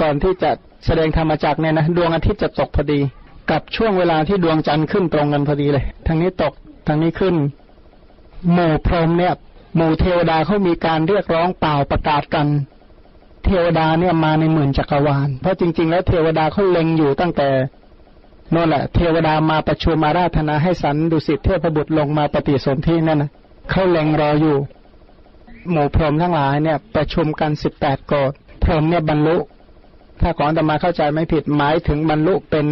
ก่อนที่จะแสดงธรรมจักเนี่ยนะดวงอาทิตย์จะตกพอดี กับช่วงเวลาที่ดวงจันทร์ขึ้นตรงกันพอดีเลยทางนี้ตกทางนี้ขึ้น หมู่พรหมเนี่ย หมู่เทวดาเขามีการเรียกร้องเปล่าประกาศกัน เทวดาเนี่ยมาในหมื่นจักรวาล เพราะจริง ๆ แล้วเทวดาเขาเล็งอยู่ตั้งแต่นั่นแหละเทวดามาประชุมมาราธนาให้สันดุสิตเทพบุตรลงมาปฏิสนธินั่นนะเขาเล็งรออยู่ หมู่พรหมทั้งหลายเนี่ย ประชุมกันสิบแปดโกดพรหมเนี่ยบรรลุ ถ้าของธรรมาเข้าใจไม่ผิดหมายถึงบรรลุเป็น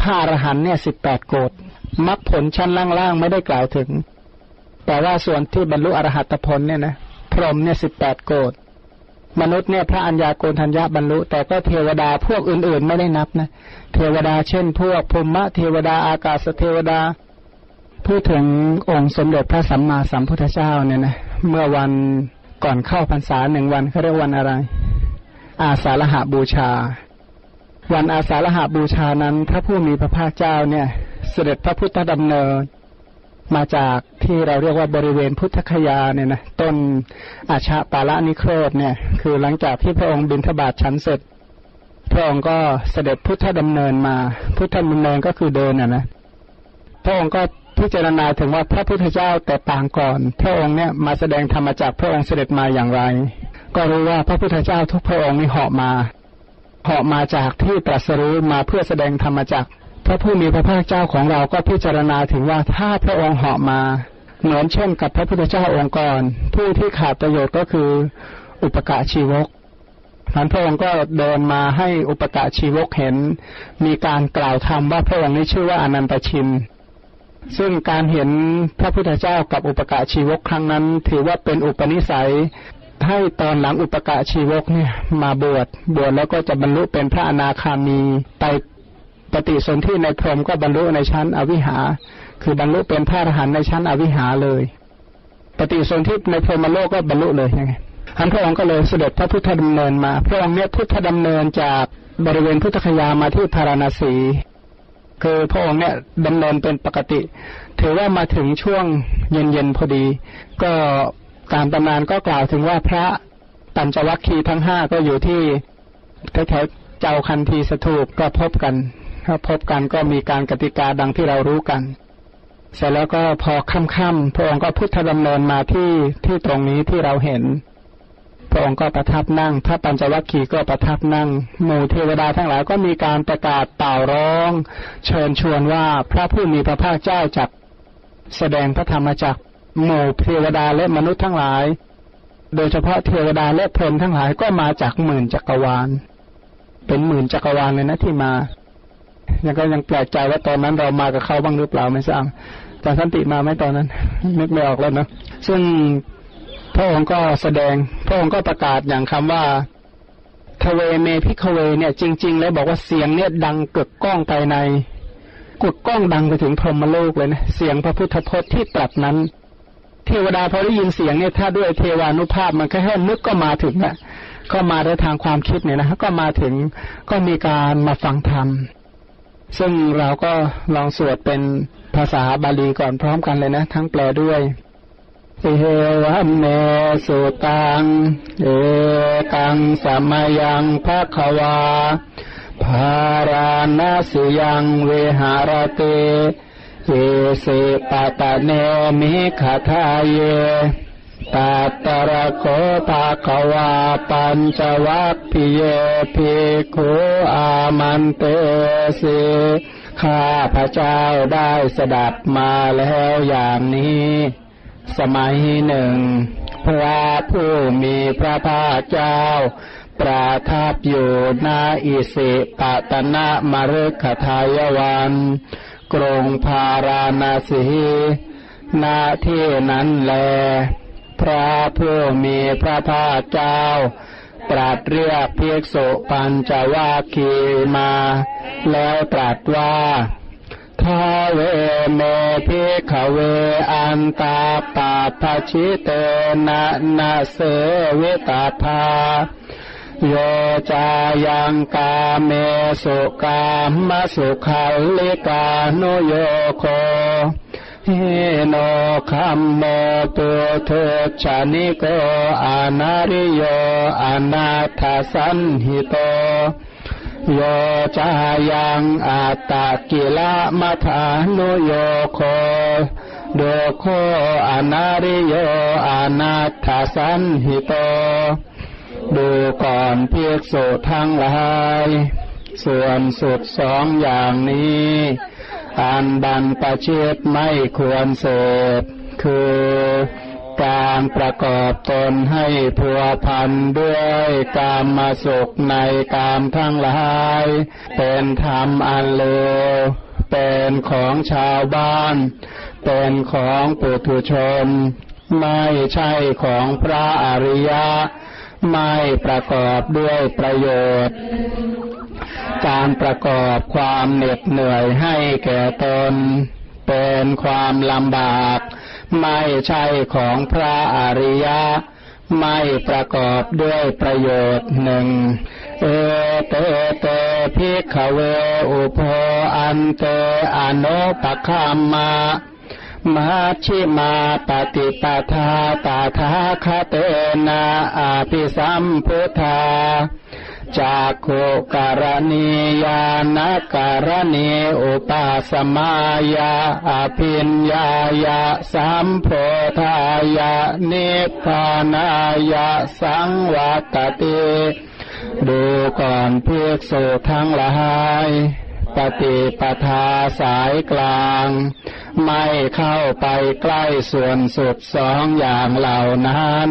พระอรหันเนี่ยสิบแปดโกดมรรคผลชั้นล่างๆไม่ได้กล่าวถึง แต่ว่าส่วนที่บรรลุอรหัตผลเนี่ยนะพรหมเนี่ยสิบแปดโกดมนุษย์เนี่ยพระัญญาโกณทัญญาบรรลุ แต่ก็เทวดาพวกอื่นๆไม่ได้นับนะเทวดาเช่น พวกภูมิเทวดาอากาศเทวดาพูดถึงองค์สมเด็จพระสัมมาสัมพุทธเจ้าเนี่ยนะเมื่อวันก่อนเข้าพรรษาหนึ่งวันเขาเรียกวันอะไร อาสาฬหาบูชา วันอาสาฬหาบูชานั้น พระผู้มีพระภาคเจ้าเนี่ย เสด็จพระพุทธดำเนิน มาจากที่เราเรียกว่าบริเวณพุทธคยาเนี่ยนะต้นอาชาปาละนิโครธเนี่ย คือหลังจากที่พระองค์บินทบาทชันเสร็จ พระองค์ก็เสด็จพุทธดำเนินมา พุทธดำเนินก็คือเดินอะนะพระองค์ก็พิจารณาถึงว่าพระพุทธเจ้าแต่ต่างก่อน พระองค์เนี่ยมาแสดงธรรมจากพระองค์เสด็จมาอย่างไร ก็รู้ว่าพระพุทธเจ้าทุกพระองค์นี่เหาะมาเหาะมาจากที่ตรัสรู้มาเพื่อแสดงธรรมจักพระผู้มีพระภาคเจ้าของเราก็พิจารณาถึงว่าถ้าพระองค์เหาะมาเหมือนเช่นกับพระพุทธเจ้าองค์ก่อนผู้ที่ขาดประโยชน์ก็คืออุปกะชีวกนั้นพระองค์ก็เดินมาให้อุปกะชีวกเห็น มีการกล่าวธรรมว่าพระองค์นี้ชื่อว่าอนันตชิน ซึ่งการเห็นพระพุทธเจ้ากับอุปกะชีวกครั้งนั้น ถือว่าเป็นอุปนิสัย ให้ตอนหลังอุปกะชีวกเนี่ย มาบวชบวชแล้วก็จะบรรลุเป็นพระอนาคามีไปปฏิสนธิในพรหมก็บรรลุในชั้นอวิหา คือบรรลุเป็นพระอรหันต์ในชั้นอวิหาเลย ปฏิสนธิในพรหมโลกก็บรรลุเลยยังไงท่านพระองค์ก็เลยเสด็จพระพุทธดำเนินมาพระองค์เนี่ยพุทธดำเนินจากบริเวณพุทธคยามาที่พาราณสี คือพระองค์เนี่ยดำเนินเป็นปกติ ถือว่ามาถึงช่วงเย็นๆพอดี ก็ ตามตำนานก็กล่าวถึงว่าพระปัญจวัคคีย์ทั้งห้าก็อยู่ที่แถวๆเจ้าคันธีสถูปก็พบกันถ้าพบกันก็มีการกติกาดังที่เรารู้กัน เสร็จแล้วก็พอค่ำๆพระองค์ก็พุทธดำเนินมาที่ที่ตรงนี้ที่เราเห็น พระองค์ก็ประทับนั่งพระปัญจวัคคีย์ก็ประทับนั่ง หมู่เทวดาทั้งหลายก็มีการประกาศเป่าร้อง เชิญชวนว่าพระผู้มีพระภาคเจ้าจักแสดงพระธรรมจัก หมู่เทวดาและมนุษย์ทั้งหลาย โดยเฉพาะเทวดาและพรหมทั้งหลายก็มาจากหมื่นจักรวาล เป็นหมื่นจักรวาลเลยนะที่มายังก็ยังแปลกใจว่าตอนนั้นเรามากับเขาบ้างหรือเปล่าไม่ทราบจารสันติมาไหมตอนนั้นนึกไม่ออกแล้วนะซึ่งพระองค์ก็แสดง พระองค์ก็ประกาศอย่างคำว่าทเวเมพิคเวเนี่ย จริง ๆ แล้วบอกว่าเสียงเนี่ยดังเกิดก้องไปในกดก้องดังไปถึงพรหมโลกเลยนะ เสียงพระพุทธพจน์ที่ตรัสนั้น เทวดาพอได้ยินเสียงเนี่ยถ้าด้วยเทวานุภาพมันแค่แค่นึกก็มาถึงอะก็มาในทางความคิดเนี่ยนะก็มาถึงก็มีการมาฟังธรรมซึ่งเราก็ลองสวดเป็นภาษาบาลีก่อนพร้อมกันเลยนะ ทั้งแปลด้วยเฮวันเมสุตัง เอกังสัมยังภะควา ภาราณสิยังเวหารเต เยเสปตะเนมิขาทาเยตัตตระโคภาควาปัญจวัคพิเยภิกขุอามันเตสิข้าพระเจ้าได้สดับมาแล้วอย่างนี้ สมัยหนึ่ง พระผู้มีพระภาคเจ้า ประทับอยู่นาอิสิปตนะมฤคทายวัน กรงพาราณสีณที่นั้นแล พระผู้มีพระภาคเจ้า ตรัสเรียกเพียกโสปัญจวัคคีมา แล้วตรัสว่าทาเวเมพิขเวอันตาปาภชิเตนะนาเสวิตาภา โยจายังกาเมสุกามสุขัลลิกานุโยโคเฮโนคัมโมตุเทชานิโกอานาริโยอนาทสันหิโตโยจายังอาตากิละมัฐานุโยโคโดโคอนาริโยอานาทสันหิโต ดูก่อนเพียกโสทั้งหลาย ส่วนสุดสองอย่างนี้อันบันประชิดไม่ควรเสพคือการประกอบตนให้พัวพันด้วยกามมาสุขในกามทั้งหลาย เป็นธรรมอันเลวเป็นของชาวบ้าน เป็นของปุถุชน ไม่ใช่ของพระอริยะ ไม่ประกอบด้วยประโยชน์ การประกอบความเหน็ดเหนื่อยให้แก่ตน เป็นความลำบาก ไม่ใช่ของพระอริยะไม่ประกอบด้วยประโยชน์หนึ่ง เอเตเตพิกเวอุโพอันเตอโนปคัมมา มาชิมาปฏิปทาตาทาคเตนาอาภิสัมพุทธาจากโคการณียานการณีอุปาสมายาอภิญญายาสัมโพธายานิพพานายาสังวัตติดูก่อนเพียกสุทั้งหลาย ปฏิปทาสายกลาง ไม่เข้าไปใกล้ส่วนสุดสองอย่างเหล่านั้น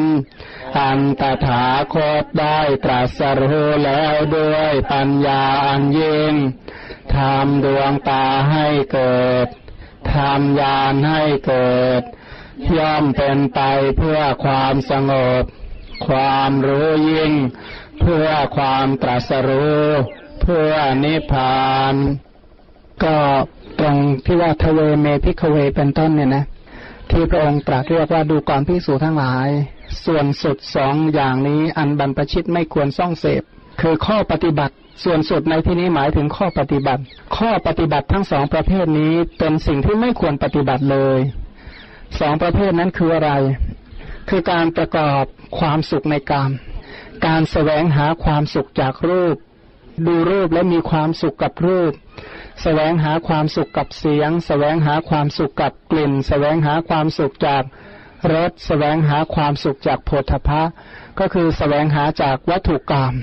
อันตถาคตได้ตรัสรู้แล้วด้วยปัญญาอันยิ่งทำดวงตาให้เกิดทำญาณให้เกิด ย่อมเป็นไปเพื่อความสงบ ความรู้ยิ่ง เพื่อความตรัสรู้ เพื่อนิพพาน ก็ตรงที่ว่าทเวเม ภิกขเวเป็นต้นเนี่ยนะ ที่พระองค์ตรัสเรียกว่าดูก่อนภิกษุทั้งหลาย ส่วนสุดสองอย่างนี้อันบรรพชิตไม่ควรซ่องเสพ คือข้อปฏิบัติ ส่วนสุดในที่นี้หมายถึงข้อปฏิบัติ ข้อปฏิบัติทั้งสองประเภทนี้เป็นสิ่งที่ไม่ควรปฏิบัติเลยสองประเภทนั้นคืออะไร คือการประกอบความสุขในกาม การแสวงหาความสุขจากรูป ดูรูปและมีความสุขกับรูปแสวงหาความสุขกับเสียงแสวงหาความสุขกับกลิ่นแสวงหาความสุขจากรสแสวงหาความสุขจากโพธพะ ก็คือแสวงหาจากวัตถุกรรม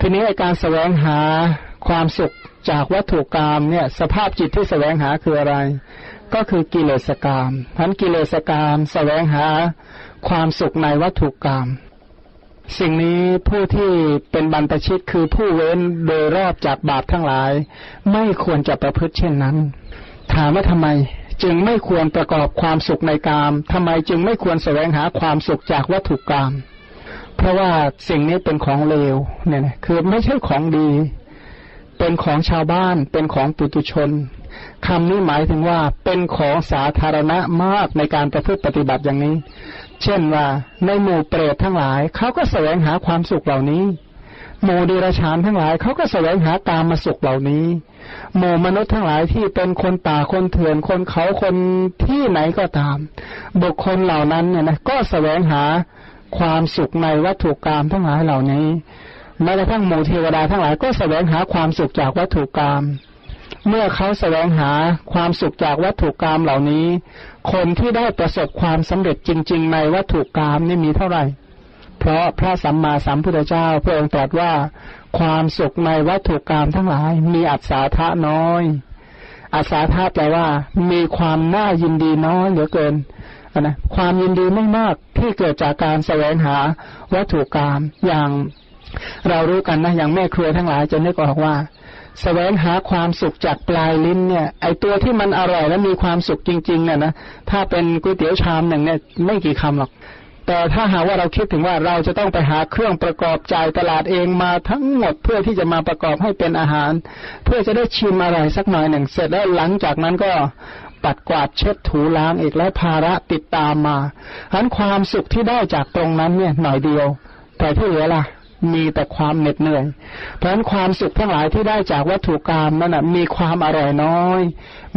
ทีนี้ไอการแสวงหาความสุขจากวัตถุกรรมเนี่ยสภาพจิตที่แสวงหาคืออะไร ก็คือกิเลสกรรมพันกิเลสกรรมแสวงหาความสุขในวัตถุกรรม สิ่งนี้ผู้ที่เป็นบรรพชิตคือผู้เว้นโดยรอบจากบาปทั้งหลาย ไม่ควรจะประพฤติเช่นนั้น ถามว่าทำไม จึงไม่ควรประกอบความสุขในกามทำไมจึงไม่ควรแสวงหาความสุขจากวัตถุกรรมเพราะว่าสิ่งนี้เป็นของเลวเนี่ยคือไม่ใช่ของดี เป็นของชาวบ้าน เป็นของปุตุชนคำนี้หมายถึงว่าเป็นของสาธารณะมากในการประพฤติปฏิบัติอย่างนี้ เช่นว่าในหมู่เปรตทั้งหลายเขาก็แสวงหาความสุขเหล่านี้ หมู่ดิรชานทั้งหลายเขาก็แสวงหาตามมาสุขเหล่านี้ หมู่มนุษย์ทั้งหลายที่เป็นคนป่าคนเถื่อนคนเขาคนที่ไหนก็ตาม บุคคลเหล่านั้นเนี่ยนะก็แสวงหาความสุขในวัตถุกรรมทั้งหลายเหล่านี้แม้กระทั่งหมู่เทวดาทั้งหลายก็แสวงหาความสุขจากวัตถุกรรม เมื่อเขาแสวงหาความสุขจากวัตถุกรรมเหล่านี้ คนที่ได้ประสบความสำเร็จจริง ๆ ในวัตถุกรรมนี่มีเท่าไหร่ เพราะพระสัมมาสัมพุทธเจ้าพระองค์ตรัสว่า ความสุขในวัตถุกรรมทั้งหลาย มีอัศทะน้อย อัศทะแปลว่า มีความน่ายินดีน้อยเหลือเกินนะความยินดีไม่มากที่เกิดจากการแสวงหาวัตถุกรรมอย่างเรารู้กันนะอย่างแม่ครัวทั้งหลายจะนึกออกว่า แสวงหาความสุขจากปลายลิ้นเนี่ยไอตัวที่มันอร่อยและมีความสุขจริงๆเนี่ยนะถ้าเป็นก๋วยเตี๋ยวชามหนึ่งเนี่ยไม่กี่คำหรอก แต่ถ้าหาว่าเราคิดถึงว่าเราจะต้องไปหาเครื่องประกอบจ่ายตลาดเองมาทั้งหมดเพื่อที่จะมาประกอบให้เป็นอาหาร เพื่อจะได้ชิมอะไรสักหน่อยหนึ่ง เสร็จแล้วหลังจากนั้นก็ปัดกวาดเช็ดถูล้างอีกแล้วภาระติดตามมาอันความสุขที่ได้จากตรงนั้นเนี่ยหน่อยเดียว แต่ที่เหลือล่ะ มีแต่ความเหน็ดเหนื่อย เพราะฉะนั้นความสุขทั้งหลายที่ได้จากวัตถุกรรมนั่นนะมีความอร่อยน้อย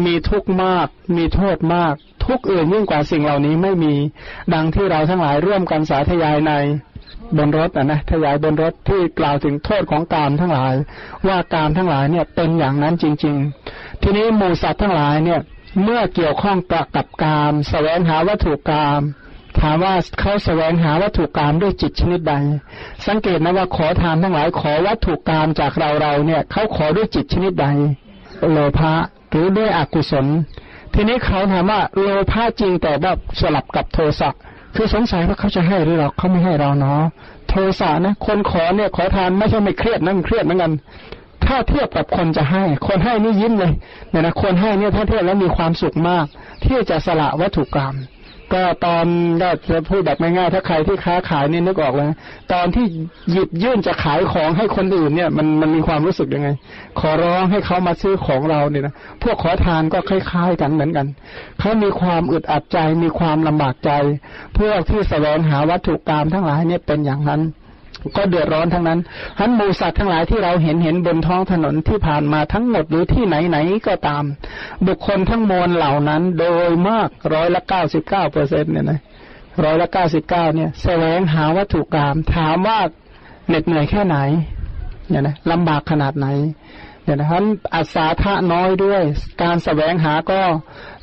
มีทุกข์มาก มีโทษมาก ทุกข์อื่นยิ่งกว่าสิ่งเหล่านี้ไม่มี ดังที่เราทั้งหลายร่วมกันสาธยายในบนรถนะนะทยายบนรถที่กล่าวถึงโทษของกามทั้งหลาย ว่ากามทั้งหลายเนี่ยเป็นอย่างนั้นจริง ๆ ทีนี้หมูสัตว์ทั้งหลายเนี่ย เมื่อเกี่ยวข้องกับกามแสวงหาวัตถุกรรม ถามว่าเขาแสวงหาวัตถุกรรมด้วยจิตชนิดใด สังเกตนะว่าขอทานทั้งหลายขอวัตถุกรรมจากเราเราเนี่ยเขาขอด้วยจิตชนิดใด โลภะหรือด้วยอกุศล ทีนี้เขาถามว่าโลภะจริงแต่ว่าสลับกับโทสะคือสงสัยว่าเขาจะให้หรือเราเขาไม่ให้เราเนาะโทสะนะคนขอเนี่ยขอทานไม่ใช่ไม่เครียดนั่งเครียดเหมือนกัน ถ้าเทียบกับคนจะให้ คนให้นี่ยิ้มเลยเนี่ยนะคนให้เนี่ยถ้าเทียบแล้วมีความสุขมาก ที่จะสละวัตถุกรรม ก็ตอนก็จะพูดแบบง่ายๆถ้าใครที่ค้าขายนี่นึกออกแล้วตอนที่หยิบยื่นจะขายของให้คนอื่นเนี่ย มันมันมีความรู้สึกยังไง ขอร้องให้เขามาซื้อของเราเนี่ยนะพวกขอทานก็คล้ายๆกันเหมือนกันเขามีความอึดอัดใจมีความลำบากใจ พวกที่แสวงหาวัตถุกรรมทั้งหลายเนี่ยเป็นอย่างนั้น ก็เดือดร้อนทั้งนั้นทั้นมูสัตว์ทั้งหลายที่เราเห็นเห็นบนท้องถนนที่ผ่านมาทั้งหมดหรือที่ไหนไหนก็ตาม บุคคลทั้งมวลเหล่านั้น โดยมากร้อยละเก้าสิบเก้าเปอร์เซ็นเนี่ยนะร้อยละเก้าสิบเก้าเนี่ยแสวงหาวัตถุกรรมถามว่าเหน็ดเหนื่อยแค่ไหนเนี่ยนะลำบากขนาดไหนเนี่ยนะั้นอัศาธาน้อยด้วย การแสวงหาก็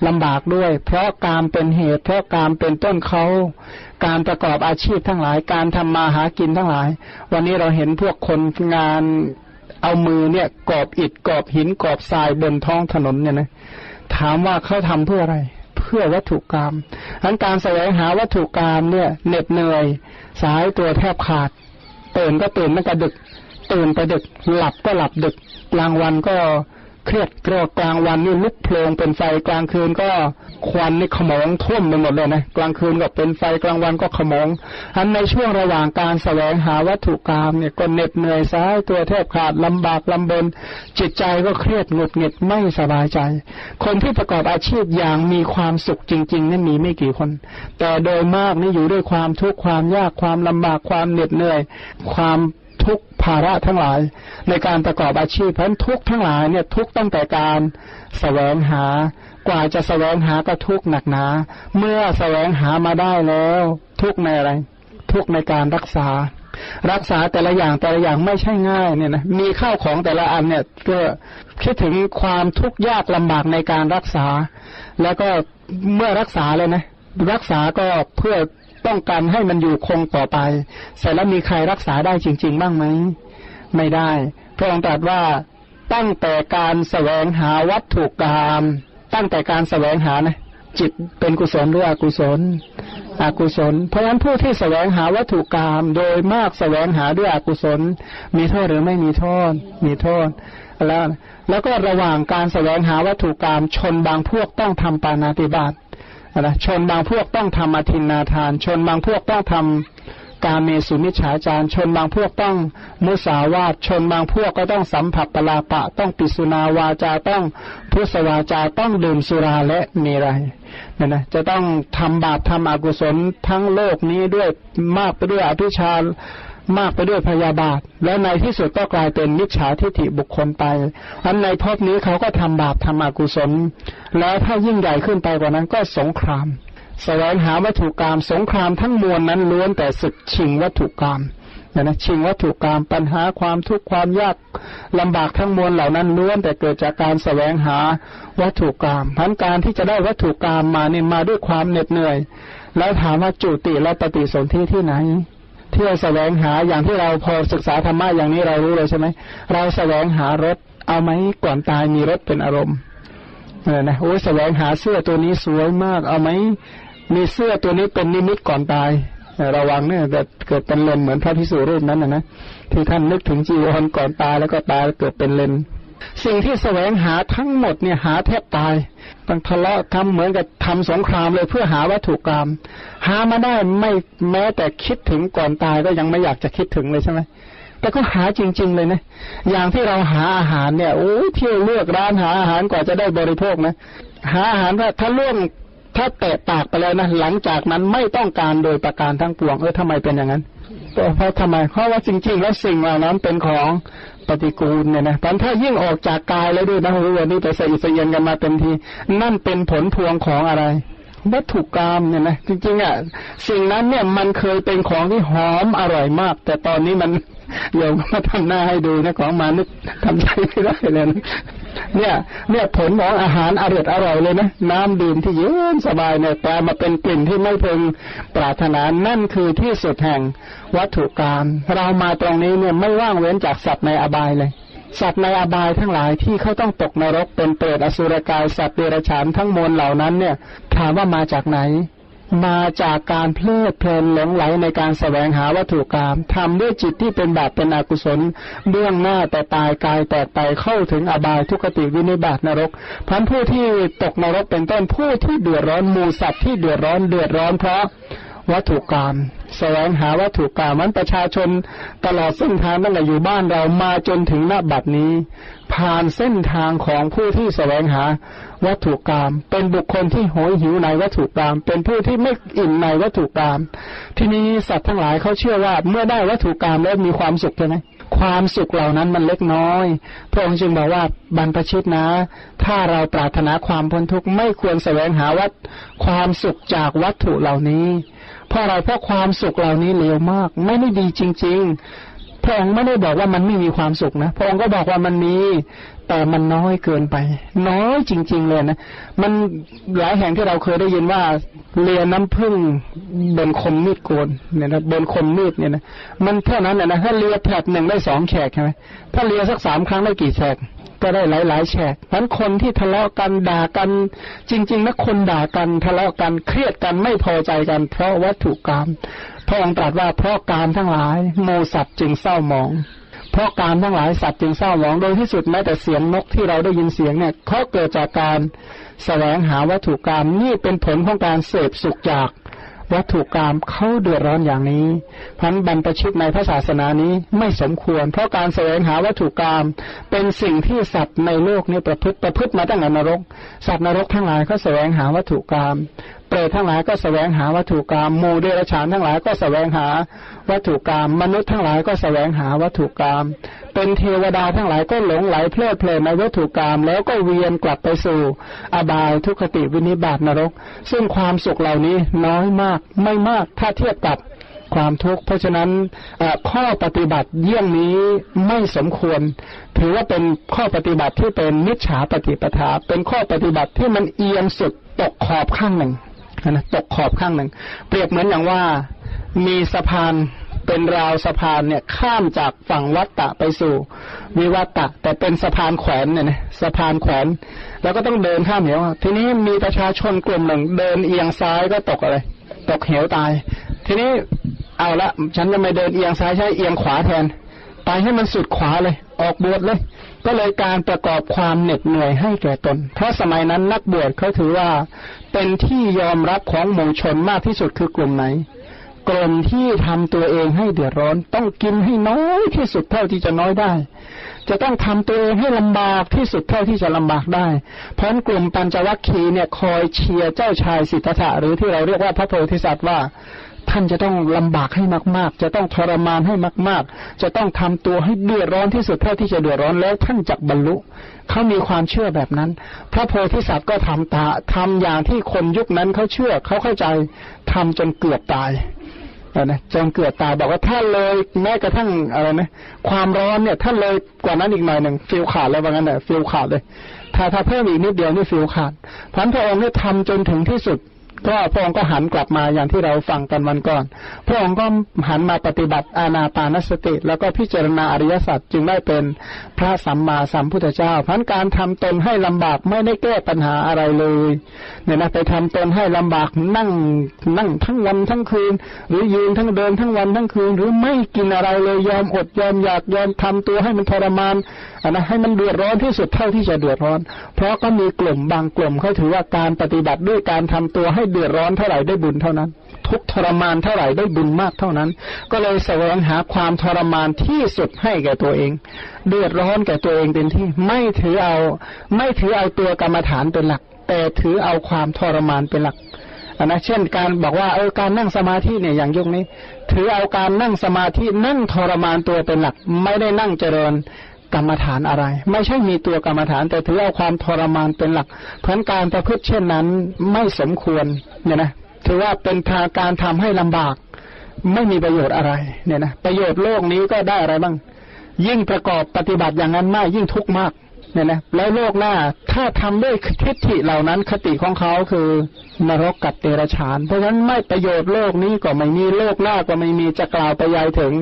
ลำบากด้วย เพราะการเป็นเหตุ เพราะการเป็นต้นเขา การประกอบอาชีพทั้งหลาย การทำมาหากินทั้งหลาย วันนี้เราเห็นพวกคนงานเอามือเนี่ยกอบอิฐกอบหินกอบทรายบนท้องถนนเนี่ยนะถามว่าเขาทำเพื่ออะไร เพื่อวัตถุกรรมทั้นการแสวงหาวัตถุกรรมเนี่ยเหน็ดเหนื่อย สายตัวแทบขาดตื่นก็ตื่นตั้งแต่ดึก ตื่นไปดึก หลับก็หลับดึกกลางวันก็ เครียดเกรกลางวันนี่ลุกโพลงเป็นไฟกลางคืนก็ควันนี่ขมองท่วมไปหมดเลยนะกลางคืนก็เป็นไฟกลางวันก็ขมองอันในช่วงระหว่างการแสวงหาวัตถุกรรมเนี่ยก็เหน็ดเหนื่อยซ้ายตัวแทบขาดลำบากลำบน จิตใจก็เครียดหงุดหงิดไม่สบายใจ คนที่ประกอบอาชีพอย่างมีความสุขจริงๆนั่นมีไม่กี่คน แต่โดยมากนี่อยู่ด้วยความทุกข์ความยากความลำบากความเหน็ดเหนื่อย ความ ทุกภาระทั้งหลาย ในการประกอบอาชีพเพราะทุกทั้งหลายเนี่ยทุกตั้งแต่การแสวงหากว่าจะแสวงหาก็ทุกหนักหนา เมื่อแสวงหามาได้แล้ว ทุกในอะไร ทุกในการรักษา รักษาแต่ละอย่างแต่ละอย่างไม่ใช่ง่ายเนี่ยนะมีข้าวของแต่ละอันเนี่ยก็คิดถึงความทุกข์ยากลำบากในการรักษา แล้วก็เมื่อรักษาเลยนะรักษาก็เพื่อ ต้องการให้มันอยู่คงต่อไป เสร็จแล้วมีใครรักษาได้จริง ๆ บ้างไหม ไม่ได้ พระองค์ตรัสว่าตั้งแต่การแสวงหาวัตถุกรรมตั้งแต่การแสวงหานะจิตเป็นกุศลหรืออกุศล อกุศล เพราะฉะนั้นผู้ที่แสวงหาวัตถุกรรมโดยมากแสวงหาด้วยอกุศล มีโทษหรือไม่มีโทษ มีโทษ แล้ว แล้วก็ระหว่างการแสวงหาวัตถุกรรมชนบางพวกต้องทำปานาติบาต นะชนบางพวกต้องทำอธินนาทาน ชนบางพวกต้องทำการเมสุมิฉาจารชนบางพวกต้องมุสาวาทชนบางพวกก็ต้องสัมผัสปลาปะ ต้องปิสุนาวาจาต้องพุสวาจาต้องดื่มสุราและมีไรเนี่ยนะจะต้องทำบาปทำอกุศลทั้งโลกนี้ด้วยมากไปด้วยอภิชา มากไปด้วยพยาบาท และในที่สุดก็กลายเป็นมิจฉาทิฏฐิบุคคลไป อันในภพนี้เขาก็ทำบาปทำอกุศล แล้วถ้ายิ่งใหญ่ขึ้นไปกว่านั้นก็สงคราม แสวงหาวัตถุกรรมสงครามทั้งมวลนั้นล้วนแต่ศึกชิงวัตถุกรรมนะนะชิงวัตถุกรรมปัญหาความทุกข์ความยากลำบากทั้งมวลเหล่านั้นล้วนแต่เกิดจากการแสวงหาวัตถุกรรมพันการที่จะได้วัตถุกรรมมาเนี่ยมาด้วยความเหน็ดเหนื่อย แล้วถามว่าจุติและปฏิสนธิที่ไหน ที่เราแสวงหาอย่างที่เราพอศึกษาธรรมะอย่างนี้เรารู้เลยใช่ไหมเราแสวงหารถเอาไหมก่อนตายมีรถเป็นอารมณ์เออนะโอ้แสวงหาเสื้อตัวนี้สวยมากเอาไหมมีเสื้อตัวนี้เป็นนิมิตก่อนตายระวังเนี่ยเกิดเกิดเป็นเลนเหมือนพระพิสุรูปนั้นนะนะที่ท่านนึกถึงจีวรก่อนตายแล้วก็ตายเกิดเป็นเลน สิ่งที่แสวงหาทั้งหมดเนี่ยหาแทบตายต้องทะเลาะทำเหมือนกับทำสงครามเลยเพื่อหาวัตถุกรรม หามาได้ไม่แม้แต่คิดถึงก่อนตายก็ยังไม่อยากจะคิดถึงเลยใช่ไหมแต่ก็หาจริง ๆ เลยนะ อย่างที่เราหาอาหารเนี่ยโอ้เที่ยวเลือกร้านหาอาหารกว่าจะได้บริโภคนะ หาอาหารว่าถ้าล่วงถ้าเตะปากไปแล้วนะหลังจากนั้นไม่ต้องการโดยประการทั้งปวงเออทำไมเป็นอย่างนั้นเพราะทำไมเพราะว่าจริง ๆ แล้วสิ่งเหล่านั้นเป็นของ ปฏิกูลเนี่ยนะตอนถ้ายิ่งออกจากกายแล้วด้วยนะวันนี้ไปใส่เสียนกันมาเต็มที นั่นเป็นผลพวงของอะไรวัตถุกรรมเนี่ยนะจริงๆอะสิ่งนั้นเนี่ยมันเคยเป็นของที่หอมอร่อยมาก แต่ตอนนี้มันโยมมาทำหน้าให้ดูนะของมานึกทำใจไม่ได้เลยนะ เนี่ยเนี่ยผลของอาหารอร่อยอร่อยเลยนะน้ำดื่มที่เย็นสบายเนี่ยแต่มาเป็นกลิ่นที่ไม่พึงปรารถนานั่นคือที่สุดแห่งวัตถุกรรมเรามาตรงนี้เนี่ยไม่ว่างเว้นจากสัตว์ในอบายเลยสัตว์ในอบายทั้งหลายที่เขาต้องตกนรกเป็นเปรตอสุรกายสัตว์เดรัจฉานทั้งมวลเหล่านั้นเนี่ย ถามว่ามาจากไหน มาจากการเพลิดเพลินหลงไหลในการแสวงหาวัตถุกรรมทำด้วยจิตที่เป็นบาปเป็นอกุศล เบื้องหน้าแต่ตายกายแตกไปเข้าถึงอบายทุกติวินิบาตนรกพันผู้ที่ตกนรกเป็นต้นผู้ที่เดือดร้อนมูสัตว์ที่เดือดร้อนเดือดร้อนเพราะวัตถุกรรมแสวงหาวัตถุกรรมมันประชาชนตลอดเส้นทางตั้งแต่อยู่บ้านเรามาจนถึงหน้าบัดนี้ ผ่านเส้นทางของผู้ที่แสวงหา วัตถุกรรมเป็นบุคคลที่โหยหิวในวัตถุกรรมเป็นผู้ที่ไม่อิ่มในวัตถุกรรมทีนี้สัตว์ทั้งหลายเขาเชื่อว่าเมื่อได้วัตถุกรรมแล้วมีความสุขใช่ไหมความสุขเหล่านั้นมันเล็กน้อยพระองค์จึงบอกว่าบรรพชิตนะ ถ้าเราปรารถนาความพ้นทุกข์ไม่ควรแสวงหาวัตความสุขจากวัตถุเหล่านี้ เพราะอะไรเพราะความสุขเหล่านี้เลวมาก ไม่ได้ดีจริง ๆพระองค์ไม่ได้บอกว่ามันไม่มีความสุขนะ พระองค์ก็บอกว่ามันมี แต่มันน้อยเกินไป น้อยจริง ๆ เลยนะ มันหลายแห่งที่เราเคยได้ยินว่าเลียน้ำผึ้งบนคมมีดโกนเนี่ยนะบนคมมีดเนี่ยนะมันเท่านั้นนะถ้าเลียแผลหนึ่งได้สองแฉกใช่ไหมถ้าเลียสักสามครั้งได้กี่แฉกก็ได้หลายๆแฉกนั้นคนที่ทะเลาะกันด่ากัน จริงๆนะคนด่ากันทะเลาะกันเครียดกันไม่พอใจกัน เพราะวัตถุกรรมพระองค์ตรัสว่าเพราะการทั้งหลาย โมสัตจึงเศร้าหมอง เพราะการทั้งหลายสัตว์จึงเศร้าหมองโดยที่สุดแม้แต่เสียงนกที่เราได้ยินเสียงเนี่ยเขาเกิดจากการแสวงหาวัตถุกรรมนี่เป็นผลของการเสพสุขจากวัตถุกรรมเขาเดือดร้อนอย่างนี้พันบรรพชิตในพระศาสนานี้ไม่สมควร เพราะการแสวงหาวัตถุกรรมเป็นสิ่งที่สัตว์ในโลกนี้ประพฤติประพฤติมาตั้งแต่นรก สัตว์นรกทั้งหลายเขาแสวงหาวัตถุกรรม เปรตทั้งหลายก็แสวงหาวัตถุกรรมมูเดรฉานทั้งหลายก็แสวงหาวัตถุกรรมมนุษย์ทั้งหลายก็แสวงหาวัตถุกรรมเป็นเทวดาทั้งหลายก็หลงไหลเพลิดเพลินในวัตถุกรรมแล้วก็เวียนกลับไปสู่อบายทุคติวินิบาตนรก ซึ่งความสุขเหล่านี้น้อยมากไม่มากถ้าเทียบกับความทุกข์เพราะฉะนั้นข้อปฏิบัติเยี่ยงนี้ไม่สมควร ถือว่าเป็นข้อปฏิบัติที่เป็นมิจฉาปฏิปทา เป็นข้อปฏิบัติที่มันเอียงสุดตกขอบข้างหนึ่ง นะตกขอบข้างหนึ่ง เปรียบเหมือนอย่างว่ามีสะพานเป็นราวสะพานเนี่ยข้ามจากฝั่งวัตตะไปสู่ วิวัตตะ แต่เป็นสะพานแขวนเนี่ยนะสะพานแขวน แล้วก็ต้องเดินข้ามเหวทีนี้มีประชาชนกลุ่มหนึ่ง เดินเอียงซ้ายก็ตกอะไร ตกเหวตาย ทีนี้เอาละฉันจะไม่เดินเอียงซ้ายใช้เอียงขวาแทน ไปให้มันสุดขวาเลย ออกบวชเลย ก็เลยการประกอบความเหน็ดเหนื่อยให้แก่ตน เพราะสมัยนั้นนักบวชเขาถือว่าเป็นที่ยอมรับของหมู่ชนมากที่สุดคือกลุ่มไหน กลุ่มที่ทำตัวเองให้เดือดร้อน ต้องกินให้น้อยที่สุดเท่าที่จะน้อยได้ จะต้องทำตัวเองให้ลำบากที่สุดเท่าที่จะลำบากได้ เพราะกลุ่มปัญจวัคคีย์เนี่ยคอยเชียร์เจ้าชายสิทธัตถะหรือที่เราเรียกว่าพระโพธิสัตว์ว่า ท่านจะต้องลำบากให้มาก ๆ จะต้องทรมานให้มาก ๆ จะต้องทำตัวให้เดือดร้อนที่สุดเท่าที่จะเดือดร้อนแล้วท่านจักบรรลุเขามีความเชื่อแบบนั้น พระโพธิสัตว์ก็ทำตาทำอย่างที่คนยุคนั้นเขาเชื่อเขาเข้าใจทำจนเกือบตายนะจนเกิดตายบอกว่าถ้าเลยแม้กระทั่งอะไรนะความร้อนเนี่ยถ้าเลยกว่านั้นอีกหน่อยหนึ่งฟิลขาดเลยว่างั้นแหละฟิลขาดเลย ถ้าถ้าเพิ่มอีกนิดเดียวนี่ฟิลขาดพันพระองค์เนี่ยทำจนถึงที่สุด ก็พระองค์ก็หันกลับมาอย่างที่เราฟังกันวันก่อน พระองค์ก็หันมาปฏิบัติอาณาปานสติ แล้วก็พิจารณาอริยสัจจึงได้เป็นพระสัมมาสัมพุทธเจ้าพันการทำตนให้ลำบากไม่ได้แก้ปัญหาอะไรเลยเนี่ยนะไปทำตนให้ลำบากนั่งนั่งทั้งวันทั้งคืน หรือยืนทั้งเดินทั้งวันทั้งคืน หรือไม่กินอะไรเลยยอมอดยอมอยากยอมทำตัวให้มันทรมาน นนะให้มันเดือดร้อนที่สุดเท่าที่จะเดือดร้อน เพราะก็มีกลุ่มบางกลุ่มเขาถือว่าการปฏิบัติด้วยการทำตัวให้เดือดร้อนเท่าไหร่ได้บุญเท่านั้น ทุกทรมานเท่าไหร่ได้บุญมากเท่านั้น ก็เลยแสวงหาความทรมานที่สุดให้แก่ตัวเอง เดือดร้อนแก่ตัวเองเป็นที่ไม่ถือเอา ไม่ถือเอาตัวกรรมฐานเป็นหลัก แต่ถือเอาความทรมานเป็นหลักอันนะเช่นการบอกว่าเออการนั่งสมาธิเนี่ยอย่างยุคนี้ ถือเอาการนั่งสมาธินั่งทรมานตัวเป็นหลัก ไม่ได้นั่งเจริญ กรรมฐานอะไร ไม่ใช่มีตัวกรรมฐาน แต่ถือเอาความทรมานเป็นหลักเพราะการประพฤติเช่นนั้นไม่สมควรเนี่ยนะถือว่าเป็นทางการทำให้ลำบาก ไม่มีประโยชน์อะไรเนี่ยนะประโยชน์โลกนี้ก็ได้อะไรบ้าง ยิ่งประกอบปฏิบัติอย่างนั้นมากยิ่งทุกข์มากเนี่ยนะแล้วโลกหน้าถ้าทำด้วยทิฏฐิเหล่านั้นคติของเขาคือนรกกับเตระฉาน เพราะฉะนั้นไม่ประโยชน์โลกนี้ก็ไม่มีโลกหน้าก็ไม่มีจะกล่าวไปยายถึง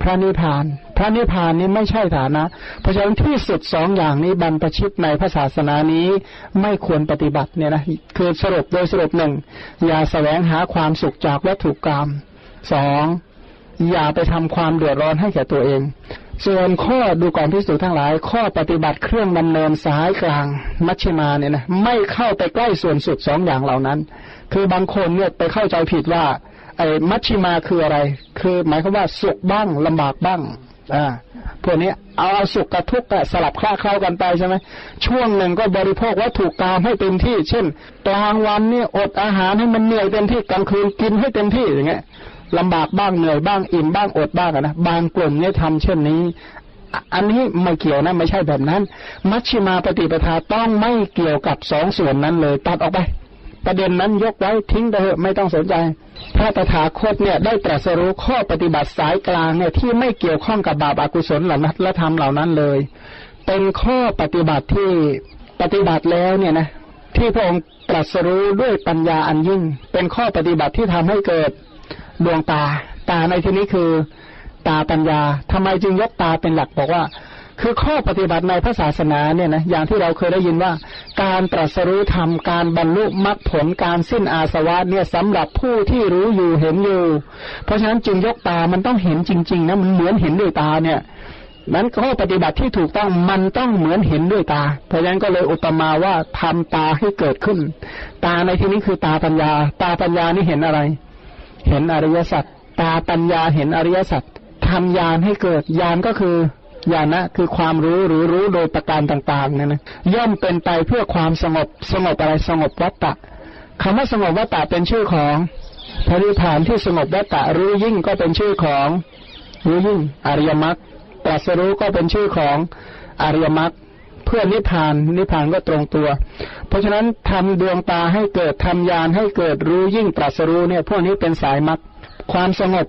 พระนิพพาน พระนิพพานนี้ไม่ใช่ฐานะ เพราะฉะนั้นที่สุดสองอย่างนี้บรรพชิตในพระศาสนานี้ไม่ควรปฏิบัติเนี่ยนะคือสรุปโดยสรุปหนึ่งอย่าแสวงหาความสุขจากวัตถุกรรมสองอย่าไปทำความเดือดร้อนให้แก่ตัวเอง ส่วนข้อดูก่อนพิสูจทั้งหลาย ข้อปฏิบัติเครื่องดำเนินสายกลางมัชฌิมาเนี่ยนะไม่เข้าไปใกล้ส่วนสุดสองอย่างเหล่านั้น คือบางคนเนี่ยไปเข้าใจผิดว่าไอ้มัชชิมาคืออะไร คือหมายความว่าสุขบ้างลำบากบ้าง อ่าพวกนี้เอาเอาสุขกับทุกข์สลับคล้าเข้ากันไปใช่ไหมช่วงหนึ่งก็บริโภควัตถุกรรมให้เต็มที่ เช่น กลางวันนี่อดอาหารให้มันเหนื่อยเต็มที่กลางคืนกินให้เต็มที่อย่างเงี้ยลำบากบ้างเหนื่อยบ้างอิ่มบ้างอดบ้างนะบางกลุ่มเนี่ยทำเช่นนี้ อันนี้ไม่เกี่ยวนะไม่ใช่แบบนั้น มัชชิมาปฏิปทาต้องไม่เกี่ยวกับสองส่วนนั้นเลยตัดออกไป ประเด็นนั้นยกไว้ทิ้งไปเถอะไม่ต้องสนใจ พระตถาคตเนี่ยได้ตรัสรู้ข้อปฏิบัติสายกลางเนี่ยที่ไม่เกี่ยวข้องกับบาปอากุศลเหล่านั้นและธรรมเหล่านั้นเลย เป็นข้อปฏิบัติที่ปฏิบัติแล้วเนี่ยนะที่พระองค์ตรัสรู้ด้วยปัญญาอันยิ่ง เป็นข้อปฏิบัติที่ทำให้เกิดดวงตา ตาในที่นี้คือ ตาปัญญาทำไมจึงยกตาเป็นหลักบอกว่า คือข้อปฏิบัติในพระศาสนาเนี่ยนะอย่างที่เราเคยได้ยินว่า การตรัสรู้ธรรมการบรรลุมรรคผลการสิ้นอาสวะเนี่ยสำหรับผู้ที่รู้อยู่เห็นอยู่ เพราะฉะนั้นจึงยกตามันต้องเห็นจริงๆนะมันเหมือนเห็นด้วยตาเนี่ยนั้นข้อปฏิบัติที่ถูกต้องมันต้องเหมือนเห็นด้วยตา เพราะฉะนั้นก็เลยอุปมาว่าทำตาให้เกิดขึ้น ตาในที่นี้คือตาปัญญา ตาปัญญานี่เห็นอะไร เห็นอริยสัจตาปัญญาเห็นอริยสัจทำยานให้เกิดยานก็คือ ญาณะคือความรู้หรือรู้โดยประการต่างๆเนี่ยนะย่อมเป็นไปเพื่อความสงบสงบอะไรสงบวัตตะคำว่าสงบวัตตะเป็นชื่อของพริพานที่สงบวัตตะรู้ยิ่งก็เป็นชื่อของรู้ยิ่งอริยมรรคตรัสรู้ก็เป็นชื่อของอริยมรรคเพื่อนิพพานนิพพานก็ตรงตัว เพราะฉะนั้นทำดวงตาให้เกิดทำยานให้เกิดรู้ยิ่งตรัสรู้เนี่ยพวกนี้เป็นสายมรรค ความสงบ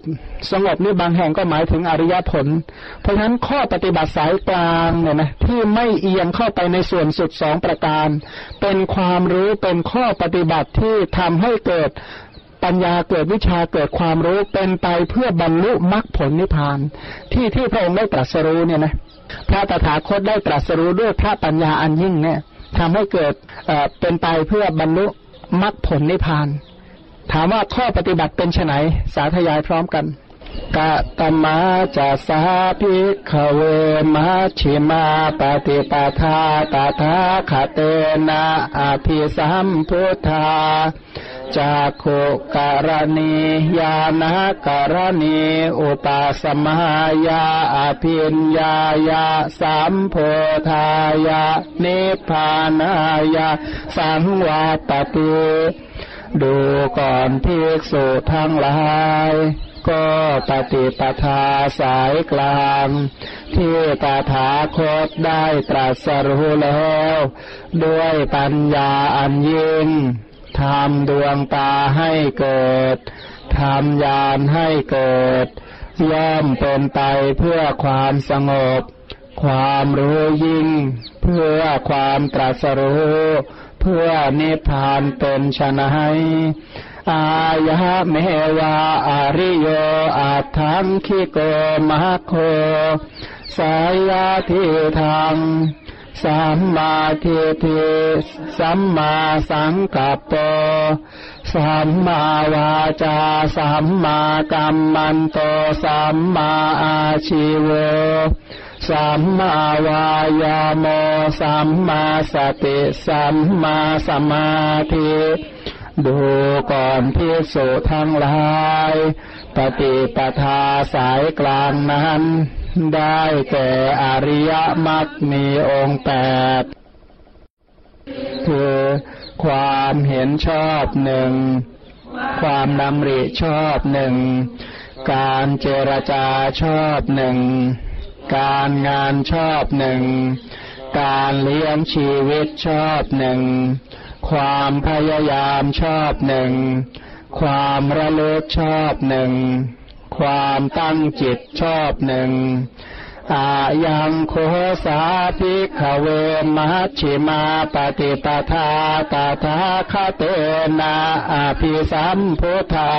สงบนี่บางแห่งก็หมายถึงอริยผล เพราะฉะนั้นข้อปฏิบัติสายกลางเนี่ยนะที่ไม่เอียงเข้าไปในส่วนสุดสองประการ เป็นความรู้เป็นข้อปฏิบัติที่ทำให้เกิดปัญญาเกิดวิชาเกิดความรู้เป็นไปเพื่อบรรลุมรรคผลนิพพาน ที่ที่พระองค์ได้ตรัสรู้เนี่ยนะพระตถาคตได้ตรัสรู้ด้วยพระปัญญาอันยิ่งเนี่ยทำให้เกิดเอ่อเป็นไปเพื่อบรรลุมรรคผลนิพพาน ถามว่าข้อปฏิบัติเป็นไนสาธยายพร้อมกันกะตมาจะสาพิขเวมาชิมาปฏิปทาตาทาคเตนะอภิสัมพุทธาจากโคการณียานาการณีอุปาสมายาอภิญญายาสัมโพธายานิพานายาสังวาตติ ดูก่อนภิกษุทั้งหลาย ก็ปฏิปทาสายกลาง ที่ตถาคตได้ตรัสรู้แล้ว ด้วยปัญญาอันยิ่งทำดวงตาให้เกิดทำยานให้เกิด ย่อมเป็นไปเพื่อความสงบ ความรู้ยิ่ง เพื่อความตรัสรู้ เพื่อนิพพานเป็นชนะให้อายะเมวาอาริโยอาทังคิโกมะโค สายาทิทังสัมมาทิฏฐิสัมมาสังกัปปะสัมมาวาจาสัมมากัมมันโตสัมมาอาชีว สัมมาวายาโมสัมมาสติสัมมาสมาธิดูก่อนพิสุทั้งหลาย ปฏิปทาสายกลางนั้น ได้แก่อริยมรรคมีองค์แปดคือความเห็นชอบหนึ่ง ความดำริชอบหนึ่ง การเจรจาชอบหนึ่ง การงานชอบหนึ่ง การเลี้ยงชีวิตชอบหนึ่ง ความพยายามชอบหนึ่ง ความระลึกชอบหนึ่ง ความตั้งจิตชอบหนึ่งอายังโคสาภิกขเวมัชชิมาปฏิปทาตถาคเตนะอภิสัมพุทธา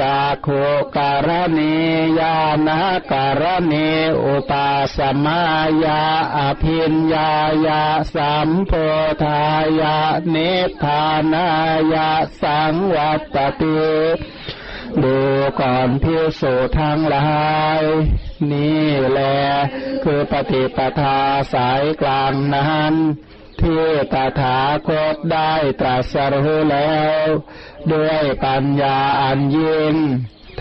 จากโคการณียานาการณีอุปาสมายาอภินญายาสัมโพธายานิพพานายาสังวัตติดูก่อนพิสูจทั้งหลาย นี่แหละคือปฏิปทาสายกลางนั้น ที่ตถาคตได้ตรัสรู้แล้ว ด้วยปัญญาอันยิ่ง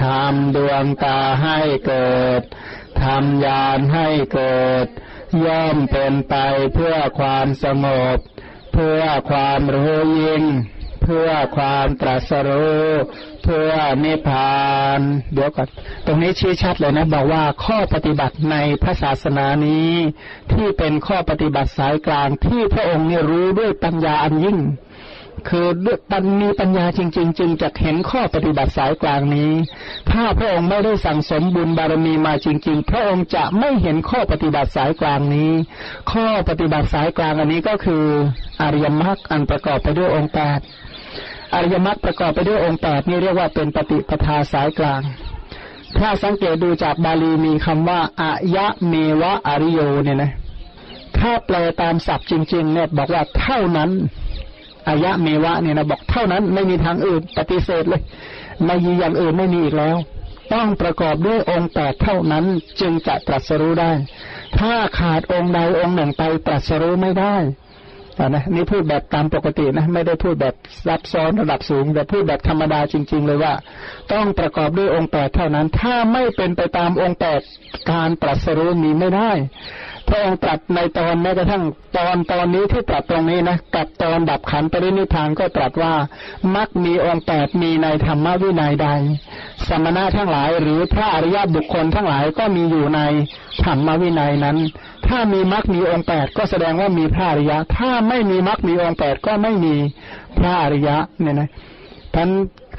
ทำดวงตาให้เกิดทำญาณให้เกิด ย่อมเป็นไปเพื่อความสงบ เพื่อความรู้ยิ่ง เพื่อความตรัสรู้ เพื่อนิพพาน เดี๋ยวก่อนตรงนี้ชี้ชัดเลยนะ บอกว่าข้อปฏิบัติในพระศาสนานี้ ที่เป็นข้อปฏิบัติสายกลางที่พระองค์นี่รู้ด้วยปัญญาอันยิ่ง คือด้วยปัญมีปัญญาจริง ๆ จึงจะเห็นข้อปฏิบัติสายกลางนี้ ถ้าพระองค์ไม่ได้สั่งสมบุญบารมีมาจริง ๆ พระองค์จะไม่เห็นข้อปฏิบัติสายกลางนี้ ข้อปฏิบัติสายกลางอันนี้ก็คืออริยมรรคอันประกอบไปด้วยองค์แปด อริยมรรคประกอบไปด้วยองค์แปดนี่เรียกว่าเป็นปฏิปทาสายกลาง ถ้าสังเกตดูจากบาลีมีคำว่าอายะเมวะอริโยเนี่ยนะ ถ้าแปลตามศัพท์จริง ๆ เนี่ยบอกว่าเท่านั้นอายะเมวะเนี่ยนะบอกเท่านั้นไม่มีทางอื่นปฏิเสธเลยไม่มีอย่างอื่นไม่มีอีกแล้ว ต้องประกอบด้วยองค์แปดเท่านั้นจึงจะตรัสรู้ได้ ถ้าขาดองค์ใดองค์หนึ่งไปตรัสรู้ไม่ได้ นะนี่พูดแบบตามปกตินะไม่ได้พูดแบบซับซ้อนระดับสูง แต่พูดแบบธรรมดาจริง ๆ เลยว่า ต้องประกอบด้วยองค์แปดเท่านั้น ถ้าไม่เป็นไปตามองค์แปดการตรัสรู้มีไม่ได้ พระองค์ตรัสในตอนแม้กระทั่งตอนตอนนี้ที่ตรัสตรงนี้นะกับตอนดับขันปรินิพานก็ตรัสว่ามักมีองค์แปดมีในธรรมวินัยใด สมณะทั้งหลายหรือพระอริยบุคคลทั้งหลายก็มีอยู่ในธรรมวินัยนั้น ถ้ามีมักมีองค์แปดก็แสดงว่ามีพระอริยะ ถ้าไม่มีมักมีองค์แปดก็ไม่มีพระอริยะเนี่ยนะ ท่าน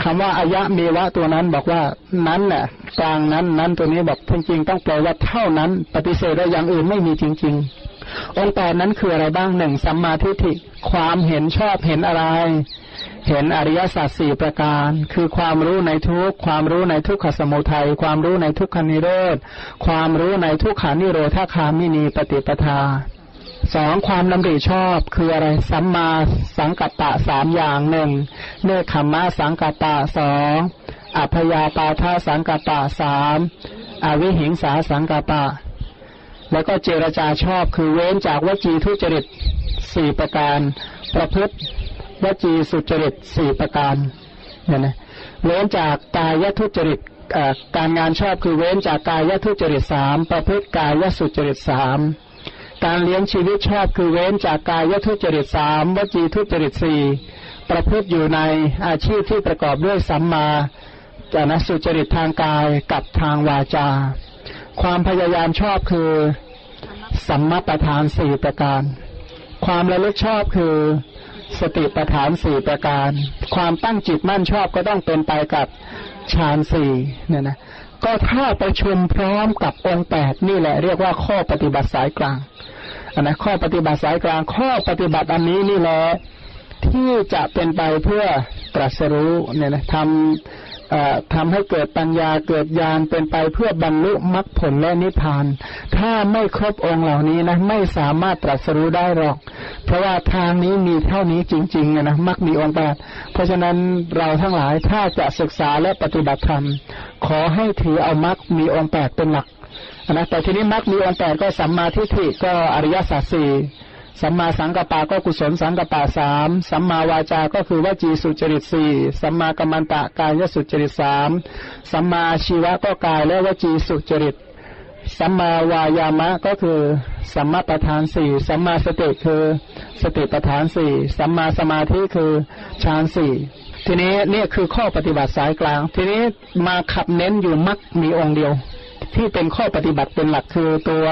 คำว่าอายะเมวะตัวนั้นบอกว่านั้นแหละกลางนั้นนั้นตัวนี้บอกจริงๆต้องแปลว่าเท่านั้น ปฏิเสธได้อย่างอื่นไม่มีจริง ๆ องค์แปดนั้นคืออะไรบ้างหนึ่งสัมมาทิฏฐิความเห็นชอบเห็นอะไร เห็นอริยสัจสี่ประการ คือความรู้ในทุกความรู้ในทุกขสมุทัยความรู้ในทุกขานิโรธความรู้ในทุกขานิโรธาคามินีปฏิปทา สองความดำริชอบคืออะไรสัมมาสังกัปปะสามอย่างหนึ่งเนคขมะสังกัปปะสองอัพยาปาทาสังกัปปะสามอวิหิงสาสังกัปปะ แล้วก็เจรจาชอบคือเว้นจากวจีทุจริตสี่ประการ ประพฤติวจีสุจริตสี่ประการเนี่ยนะเว้นจากกายทุจริตการงานชอบคือเว้นจากกายทุจริตสามประพฤติกายสุจริตสาม การเลี้ยงชีวิตชอบคือเว้นจากกายทุจริตสามวจีทุจริตสี่ประพฤติอยู่ในอาชีพที่ประกอบด้วยสัมมาจานสุจริตทางกายกับทางวาจา ความพยายามชอบคือสัมมาประธานสี่ประการ ความระลึกชอบคือ สติปัฏฐานสี่ประการ ความตั้งจิตมั่นชอบก็ต้องเป็นไปกับฌานสี่เนี่ยนะ ก็ถ้าประชุมพร้อมกับองค์แปดนี่แหละ เรียกว่าข้อปฏิบัติสายกลางอันนะข้อปฏิบัติสายกลาง ข้อปฏิบัติอันนี้นี่แหละที่จะเป็นไปเพื่อตรัสรู้เนี่ยนะทำ ทำให้เกิดปัญญาเกิดญาณเป็นไปเพื่อบรรลุมรรคผลและนิพพาน ถ้าไม่ครบองค์เหล่านี้นะไม่สามารถตรัสรู้ได้หรอก เพราะว่าทางนี้มีเท่านี้จริงๆนะมรรคมีองค์แปดเพราะฉะนั้นเราทั้งหลายถ้าจะศึกษาและปฏิบัติธรรม ขอให้ถือเอามรรคมีองค์แปดเป็นหลักนะแต่ทีนี้มรรคมีองค์แปดก็สัมมาทิฏฐิก็อริยสัจสี่ สัมมาสังกปะก็กุศลสังกปะสามสัมมาวาจาก็คือวจีสุจริตสี่สัมมากัมมันตะกายสุจริตสามสัมมาชีวะก็กายและวจีสุจริตสัมมาวายามะก็คือสัมมาประธานสี่สัมมาสติคือสติประธานสี่สัมมาสมาธิคือฌานสี่ทีนี้เนี่ยคือข้อปฏิบัติสายกลาง ทีนี้มาขับเน้นอยู่มักมีองค์เดียว ที่เป็นข้อปฏิบัติเป็นหลักคือตัว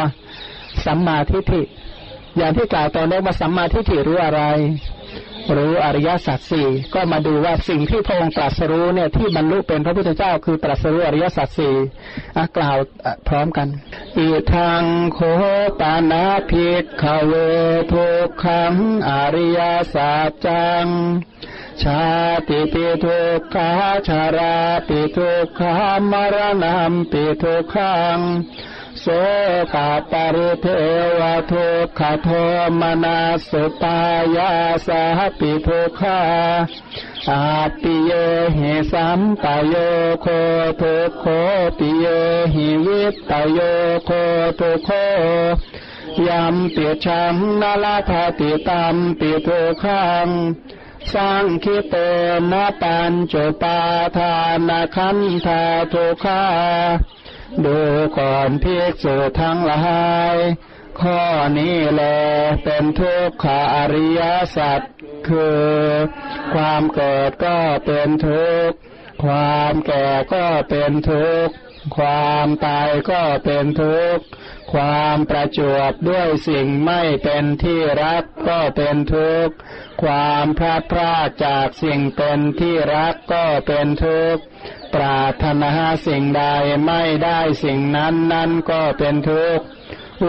สัมมาทิฏฐิ อย่างที่กล่าวตอนแรกว่าสัมมาทิฏฐิรู้อะไร รู้อริยสัจสี่ก็มาดูว่าสิ่งที่พระองค์ตรัสรู้เนี่ยที่บรรลุเป็นพระพุทธเจ้าคือตรัสรู้อริยสัจสี่กล่าวพร้อมกันอีทางโคปานาภิกขเวทุกขังอริยสัจจังชาติปิทุกขาชาราปิทุกขามรณะปิทุกขัง โสกาปริเทวทุกขโทมนาสุปายาสาปิทุขาอาปิเยหิสัมปโยโคทุโคปิเยหิวิตโยโคทุโคยัมเปียชังนาลาภาติตัมปิทุขังสังคิเตนะปัญจุปาทานาคันธาทุขา ดูก่อนภิกษุทั้งหลาย ข้อนี้แลเป็นทุกขาอริยสัจคือ ความเกิดก็เป็นทุกข์ ความแก่ก็เป็นทุกข์ ความตายก็เป็นทุกข์ ความประจวบด้วยสิ่งไม่เป็นที่รักก็เป็นทุกข์ ความพลาดพลาดจากสิ่งเป็นที่รักก็เป็นทุกข์ ปรารถนาสิ่งใดไม่ได้สิ่งนั้นนั่นก็เป็นทุกข์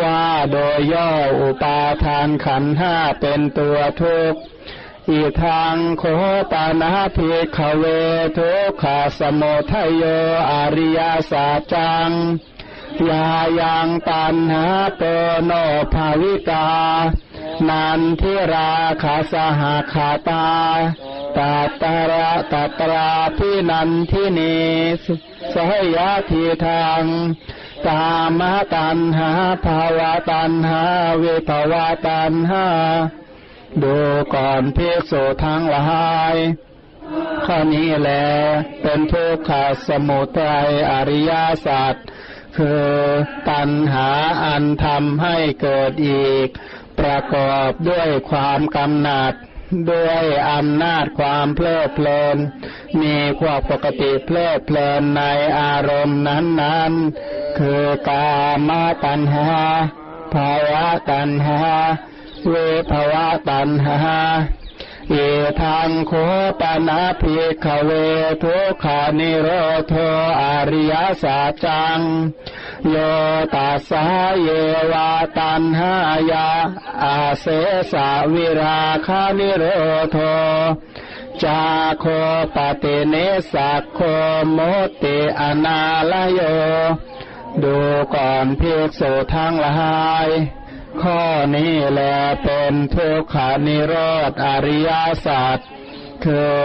ว่าโดยย่ออุปาทานขันห้าเป็นตัวทุกข์อีทางโคปานาภิกขเวทุกขาสมุทัยโยอริยสัจจังยายังตันหาเปโนภาวิกา นันทิราขาสหาขาตา ตัตระตัตราพินันทินีสหยาทีทางกามตันหาภาวะตันหาเวภาวะตันหาดูก่อนเพิกโสทั้งหลายข้อนี้แหละเป็นทุกขสมุทัยอริยสัจคือตัณหาอันทำให้เกิดอีก ประกอบด้วยความกำหนัด ด้วยอำนาจความเพลิดเพลิน มีความปกติเพลิดเพลินในอารมณ์นั้นๆ คือกามตัณหาภาวะตัณหาเวภาวะตัณหาเอทังโคปนาภิกขเวทุกขานิโรโทอริยสัจจัง โยตัสสะเยวาตันหายาอาเสสาวิราคานิโรโทจาโคปติเนสักโคโมติอนาลโย ดูก่อนเพียกโสทั้งหลาย ข้อนี้แลเป็นทุกขานิโรธอริยสัจ คือ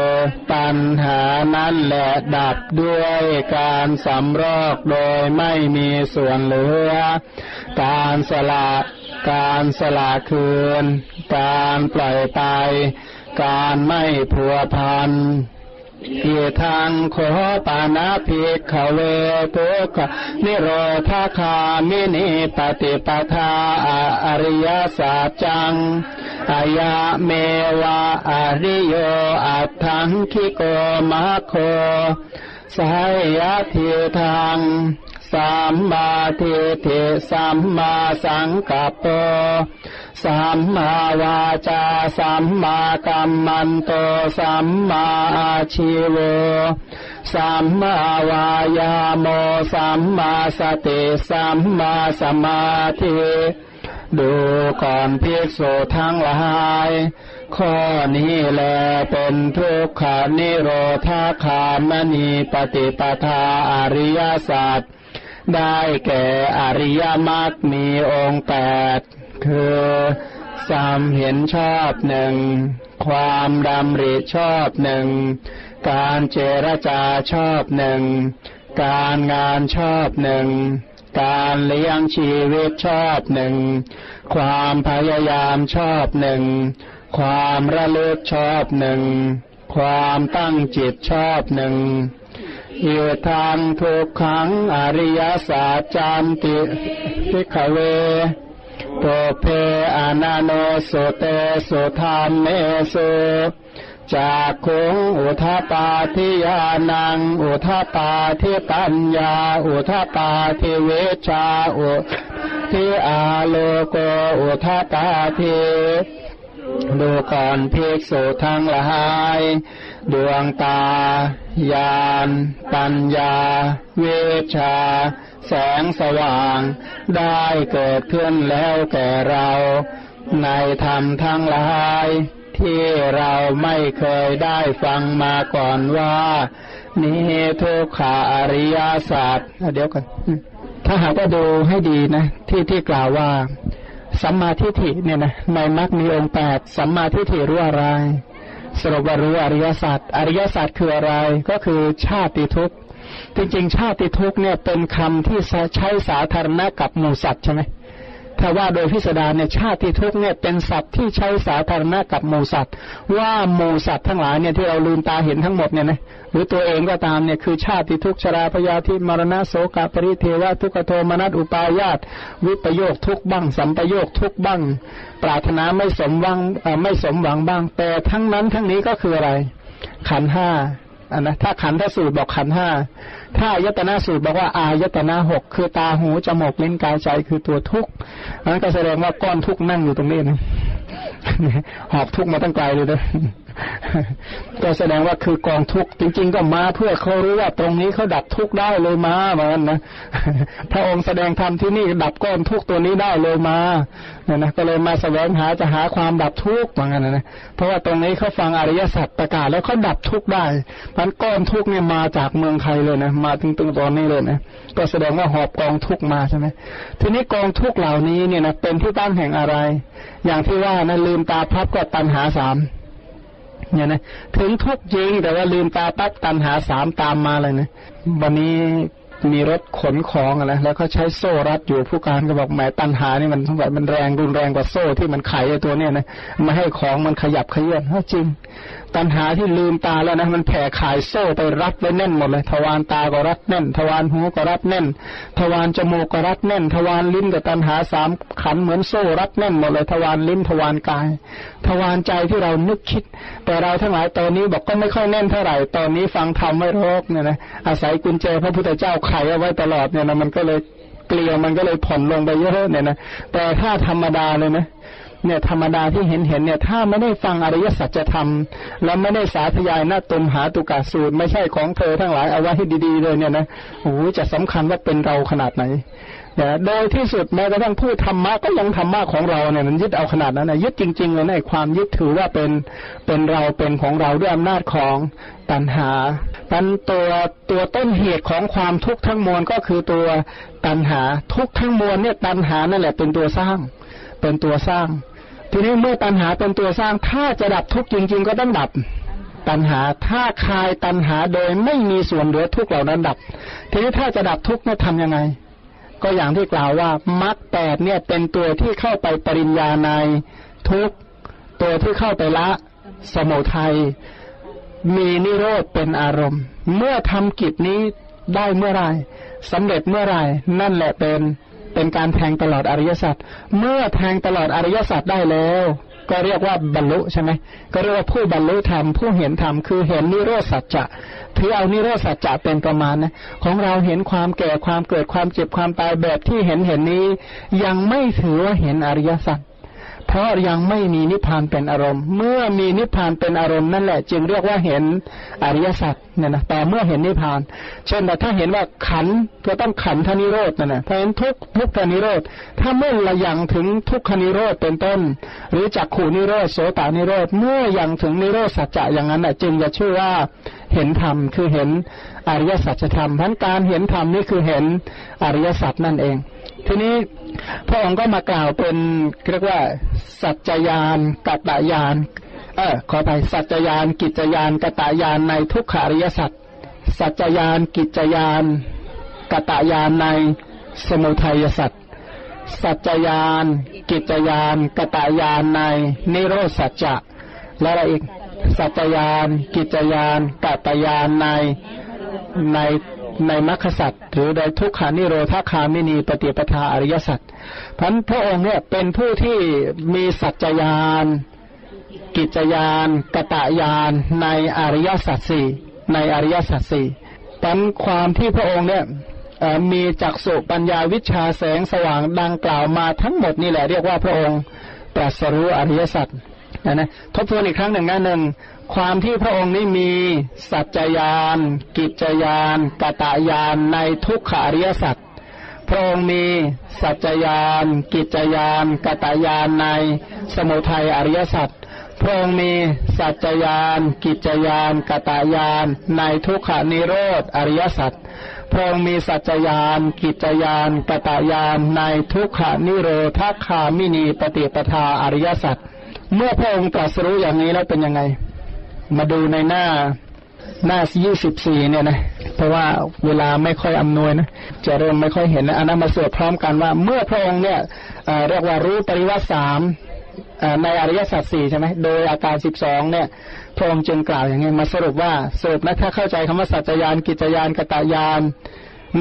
ปัญหานั้นแหละดับด้วยการสำรอกโดยไม่มีส่วนเหลือ การสละการสละคืน การปล่อยไป การไม่ผัวพัน อีทางโคปานาภิกขเวทุกนิโรธาคามินิปฏิปทาอริยสัจจังอายะเมวะอริโยอัตถังคิโกมะโคสายยะทิทางสัมมาทิฏฐิสัมมาสังกัปป สัมมาวาจาสัมมากัมมันโตสัมมาอาชิวสัมมาวายาโมสัมมาสติสัมมาสมาธิดูก่อนภิกษุทั้งหลาย ข้อนี้แลเป็นทุกขานิโรธาคามณีปฏิปทาอริยสัจ ได้แก่อริยมรรคมีองค์แปดคือสามเห็นชอบหนึ่งความดำริชอบหนึ่งการเจรจาชอบหนึ่งการงานชอบหนึ่งการเลี้ยงชีวิตชอบหนึ่งความพยายามชอบหนึ่งความระลึกชอบหนึ่งความตั้งจิตชอบหนึ่ง อิทางทุกขังอริยสัจามติพิขเวโตเพอานาโนสุเตสุธรรมเมสุจากคุงอุทาปาทิยานัง อุทาปาทิปัญญา อุทาปาทิเวชาอุทิอาโลโกอุทาปาทิดูก่อนภิกษุทั้งหลาย ดวงตา ญาณ ปัญญา เวชา แสงสว่าง ได้เกิดขึ้นแล้วแก่เรา ในธรรมทั้งหลาย ที่เราไม่เคยได้ฟังมาก่อนว่า นี่ทุกขาอริยศาสัจเดี๋ยวกันถ้าหากว่าดูให้ดีนะ ที่ที่กล่าวว่า สัมมาทิฏฐิเนี่ยนะในมรรคมีองค์แปดสัมมาทิฏฐิรู้อะไร สรุปว่ารู้อริยสัจอริยสัจคืออะไรก็คือชาติทุกข์จริงๆ ชาติทุกข์เนี่ยเป็นคำที่ใช้สาธารณะกับหมู่สัตว์ใช่ไหม ถ้าว่าโดยพิสดารเนี่ยชาติทุกเนี่ยเป็นศัพท์ที่ใช้สาธารณะกับหมูสัตว์ ว่าหมูสัตว์ทั้งหลายเนี่ยที่เราลืมตาเห็นทั้งหมดเนี่ยนะหรือตัวเองก็ตามเนี่ยคือชาติทุกชราพยาธิมรณะโสกปริเทวทุกโทมนัสอุปายาตวิปโยคทุกบ้าง สัมปโยคทุกบ้าง ปรารถนาไม่สมหวังไม่สมหวังบ้าง แต่ทั้งนั้นทั้งนี้ก็คืออะไร ขันห้า อันนะถ้าขันธสูตรบอกขันห้าถ้าอายตนะสูตรบอกว่าอายตนะหกคือตาหูจมูกลิ้นกายใจคือตัวทุกข์นั้นก็แสดงว่าก้อนทุกข์นั่งอยู่ตรงนี้นะหอบทุกข์มาตั้งไกลเลยนะ ก็แสดงว่าคือกองทุกข์จริง ๆ ก็มาเพื่อเขารู้ว่าตรงนี้เขาดับทุกข์ได้เลยมาเหมือนนะพระองค์แสดงธรรมที่นี่ดับก้อนทุกข์ตัวนี้ได้เลยมาเนี่ยนะก็เลยมาแสวงหาจะหาความดับทุกข์เหมือนกันนะเพราะว่าตรงนี้เขาฟังอริยสัจประกาศแล้วเขาดับทุกข์ได้มันก้อนทุกข์เนี่ยมาจากเมืองไทยเลยนะมาถึงตรงตอนนี้เลยนะก็แสดงว่าหอบกองทุกข์มาใช่ไหมทีนี้กองทุกข์เหล่านี้เนี่ยนะเป็นที่ตั้งแห่งอะไร อย่างที่ว่านะลืมตาพับก็ตันหาสาม เนี่ยนะถึงทุกจริงแต่ว่าลืมตาปั๊บตันหาสามตามมาเลยนะวันนี้มีรถขนของอะไรแล้วเขาใช้โซ่รัดอยู่ผู้การก็บอกแหมตันหานี่มันสงสัยมันแรงรุนแรงกว่าโซ่ที่มันไขไอ้ตัวเนี้ยนะมาให้ของมันขยับขยื่นจริง ตันหาที่ลืมตาแล้วนะมันแผ่ขายโซ่ไปรัดไว้แน่นหมดเลยทวารตาก็รัดแน่น ทวารหูก็รัดแน่น ทวารจมูกก็รัดแน่น ทวารลิ้นกับตันหาสามขันเหมือนโซ่รัดแน่นหมดเลยทวารลิ้นทวารกาย ทวารใจที่เรานึกคิด แต่เราทั้งหลายตอนนี้บอกก็ไม่ค่อยแน่นเท่าไหร่ตอนนี้ฟังธรรมไม่รกเนี่ยนะอาศัยกุญแจพระพุทธเจ้าไขเอาไว้ตลอดเนี่ยนะมันก็เลยเกลียวมันก็เลยผ่อนลงไปเยอะเนี่ยนะแต่ถ้าธรรมดาเลยนะ เนี่ยธรรมดาที่เห็นเห็นเนี่ยถ้าไม่ได้ฟังอริยสัจธรรม แล้วไม่ได้สาธยายหน้าตมหาตุกาสูตร ไม่ใช่ของเธอทั้งหลายเอาไว้ให้ดีๆเลยเนี่ยนะโอ้จะสำคัญว่าเป็นเราขนาดไหนเนี่ยโดยที่สุดแม้กระทั่งพูดธรรมะก็ยังธรรมะของเราเนี่ยมันยึดเอาขนาดนั้นนะยึดจริงๆเลยในความยึดถือว่าเป็นเป็นเราเป็นของเราด้วยอำนาจของตัณหาตันตัวตัวต้นเหตุของความทุกข์ทั้งมวลก็คือตัวตัณหาทุกข์ทั้งมวลเนี่ยตัณหานั่นแหละเป็นตัวสร้าง เป็นตัวสร้าง ทีนี้เมื่อตัณหาเป็นตัวสร้าง ถ้าจะดับทุกข์จริง ๆ ก็ต้องดับตัณหาถ้าคลายตัณหาโดยไม่มีส่วนเหลือทุกเหล่านั้นดับ ทีนี้ถ้าจะดับทุกข์เนี่ยทำยังไง ก็อย่างที่กล่าวว่ามรรคแปดเนี่ยเป็นตัวที่เข้าไปปริญญาในทุกตัวที่เข้าไปละสมุทัยมีนิโรธเป็นอารมณ์ เมื่อทำกิจนี้ได้เมื่อไรสำเร็จเมื่อไรนั่นแหละเป็น เป็นการแทงตลอดอริยสัจเมื่อแทงตลอดอริยสัจได้แล้ว ก็เรียกว่าบรรลุใช่ไหมก็เรียกว่าผู้บรรลุธรรมผู้เห็นธรรมคือเห็นนิโรธสัจจะถือเอานิโรธสัจจะเป็นประมาณนะของเราเห็นความแก่ความเกิดความเจ็บความตายแบบที่เห็นเห็นนี้ ยังไม่ถือว่าเห็นอริยสัจ เพราะยังไม่มีนิพพานเป็นอารมณ์ เมื่อมีนิพพานเป็นอารมณ์นั่นแหละ จึงเรียกว่าเห็นอริยสัจเนี่ยนะแต่เมื่อเห็นนิพพาน เช่นถ้าเห็นว่าขันก็ต้องขันธนิโรธนั่นนะถ้าเห็นทุกทุกขนิโรธถ้าเมื่อระยังถึงทุกขนิโรธเป็นต้น หรือจักขูนิโรธโสตานิโรธเมื่อยังถึงนิโรธสัจจะอย่างนั้นแหละจึงจะชื่อว่าเห็นธรรมคือเห็นอริยสัจธรรมพันการเห็นธรรมนี่คือเห็นอริยสัจนั่นเอง ทีนี้พระองค์ก็มากล่าวเป็นเรียกว่า สัจจยานกัตตายาน เออขอไปสัจจยาน กิจยานกัตตายานในทุกขาริยสัจสัจจยาน กิจยานกัตตายานในสมุทัยสัจสัจจยาน กิจยานกตายานในนิโรสัจจะและอะไรอีกสัจยาน กิจยานกตายานในใน ในมรรคสัตว์หรือในทุกขานิโรธาคามินีปฏิปทาอริยสัจพันพระองค์เนี่ยเป็นผู้ที่มีสัจญาน กิจยาน กตายานในอริยสัจสี่ในอริยสัจสี่ปันความที่พระองค์เนี่ยมีจักสุปัญญาวิชาแสงสว่างดังกล่าวมาทั้งหมดนี่แหละเรียกว่าพระองค์ตรัสรู้อริยสัจนะนะทบทวนอีกครั้งหนึ่งนะหนึ่ง ความที่พระองค์นี้มีสัจจยาน กิจยานกตายานในทุกขาริยสัจพระองค์มีสัจจยาน กิจยานกตายานในสมุทัยอริยสัจพระองค์มีสัจจยาน กิจยานกตายานในทุกขานิโรธอริยสัจพระองค์มีสัจจยาน กิจยานกตายานในทุกขานิโรธาคามินีปฏิปทาอริยสัจเมื่อพระองค์ตรัสรู้อย่างนี้แล้วเป็นยังไง มาดูในหน้าหน้ายี่สิบสี่เนี่ยนะ เพราะว่าเวลาไม่ค่อยอำนวยนะ จะเริ่มไม่ค่อยเห็นนะอันนั้นมาสวดพร้อมกันว่า เมื่อพระองค์เนี่ยเรียกว่ารู้ปริวัติสามในอริยสัจสี่ใช่ไหมโดยอาการสิบสองเนี่ย พระองค์จึงกล่าวอย่างนี้มาสรุปว่าสรุปนะถ้าเข้าใจคำว่าสัจจยานกิจยานกตายาน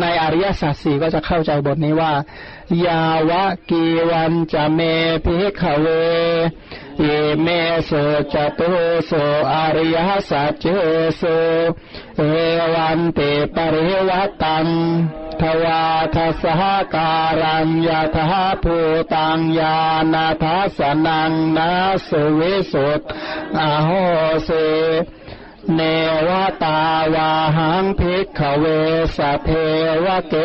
ในอริยสัจสี่ก็จะเข้าใจบทนี้ว่า ยาวะกีวันจะเมพิขเวเยเมโสจตุโสอริยสัจเจโสเอวันเตปริวัตังทวาทัสหการังยาทภูตังยานาทัสนังนาสุวิสุตอโหเส เนวตาวาหังพิกขเวสเทวเก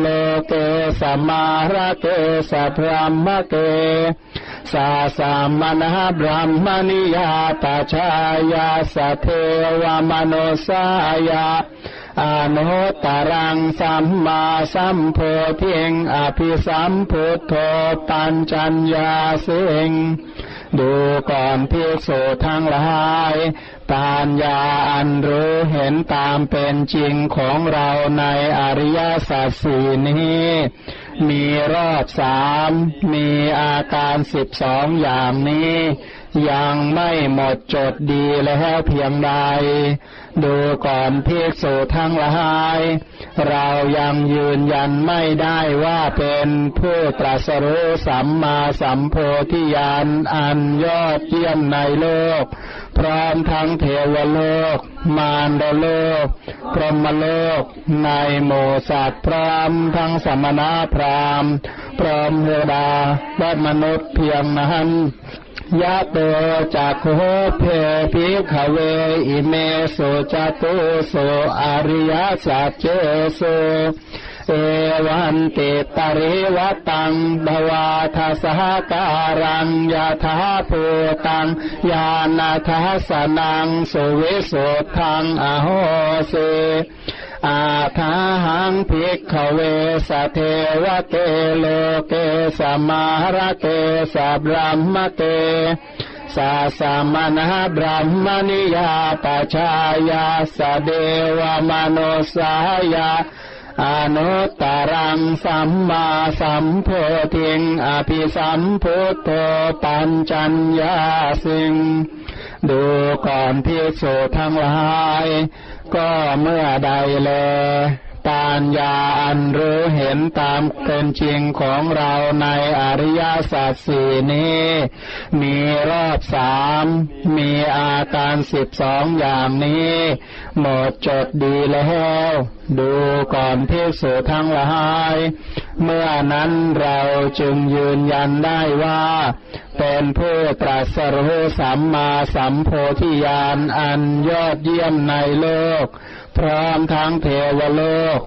โลเกสมาระเกสพรหมเกสาสามนหบรมมณิยาตาชายาสเทวมโนสายาอนุตรังสัมมาสัมโพธิงอภิสัมพุทโธปัญจัญญาสิงดูก่อนพิสุทั้งหลาย ปัญญาอันรู้เห็นตามเป็นจริงของเราในอริยสัจสี่นี้ มีรอบสามมีอาการสิบสองอย่างนี้ ยังไม่หมดจดดีแล้วเพียงใด ดูก่อนพิสูทั้งหลาย เรายังยืนยันไม่ได้ว่าเป็นผู้ตรัสรู้สัมมาสัมโพธิญาณอันยอดเยี่ยมในโลก พร้อมทั้งเทวโลก มารดโลก พรหมโลก ในโมสัตพร้อมทั้งสมณะพรามพร้อมเทวดาและมนุษย์เพียงนั้น ยะเตจักโหเพพิขเวอิเมสุจตุโสอริยสัจเจโสเอวันติปริวัตังบวาทสหการังยาทาภูตังยานาทัสนังสุวิสุทังอโหเส อาทาหังภิกขเวสเทวเกโลเกสมาระเกสับรมมเกสาสามนะบรมมณิยาปชายาสเดวมโนสายาอนุตตรังสัมมาสัมโพธิงอภิสัมพุทโธปัญจัญญาสิง ดูก่อนพิสูจทั้งหลาย ก็เมื่อใดแลปัญญาอันรู้เห็นตามเป็นจริงของเราในอริยสัจสี่นี้ มีรอบสามมีอาการสิบสองอย่างนี้ หมดจดดีแล้ว ดูก่อนพิสูจทั้งหลาย เมื่อนั้นเราจึงยืนยันได้ว่า เป็นผู้ตรัสรู้สัมมาสัมโพธิญาณอันยอดเยี่ยมในโลก พร้อมทั้งเทวโลก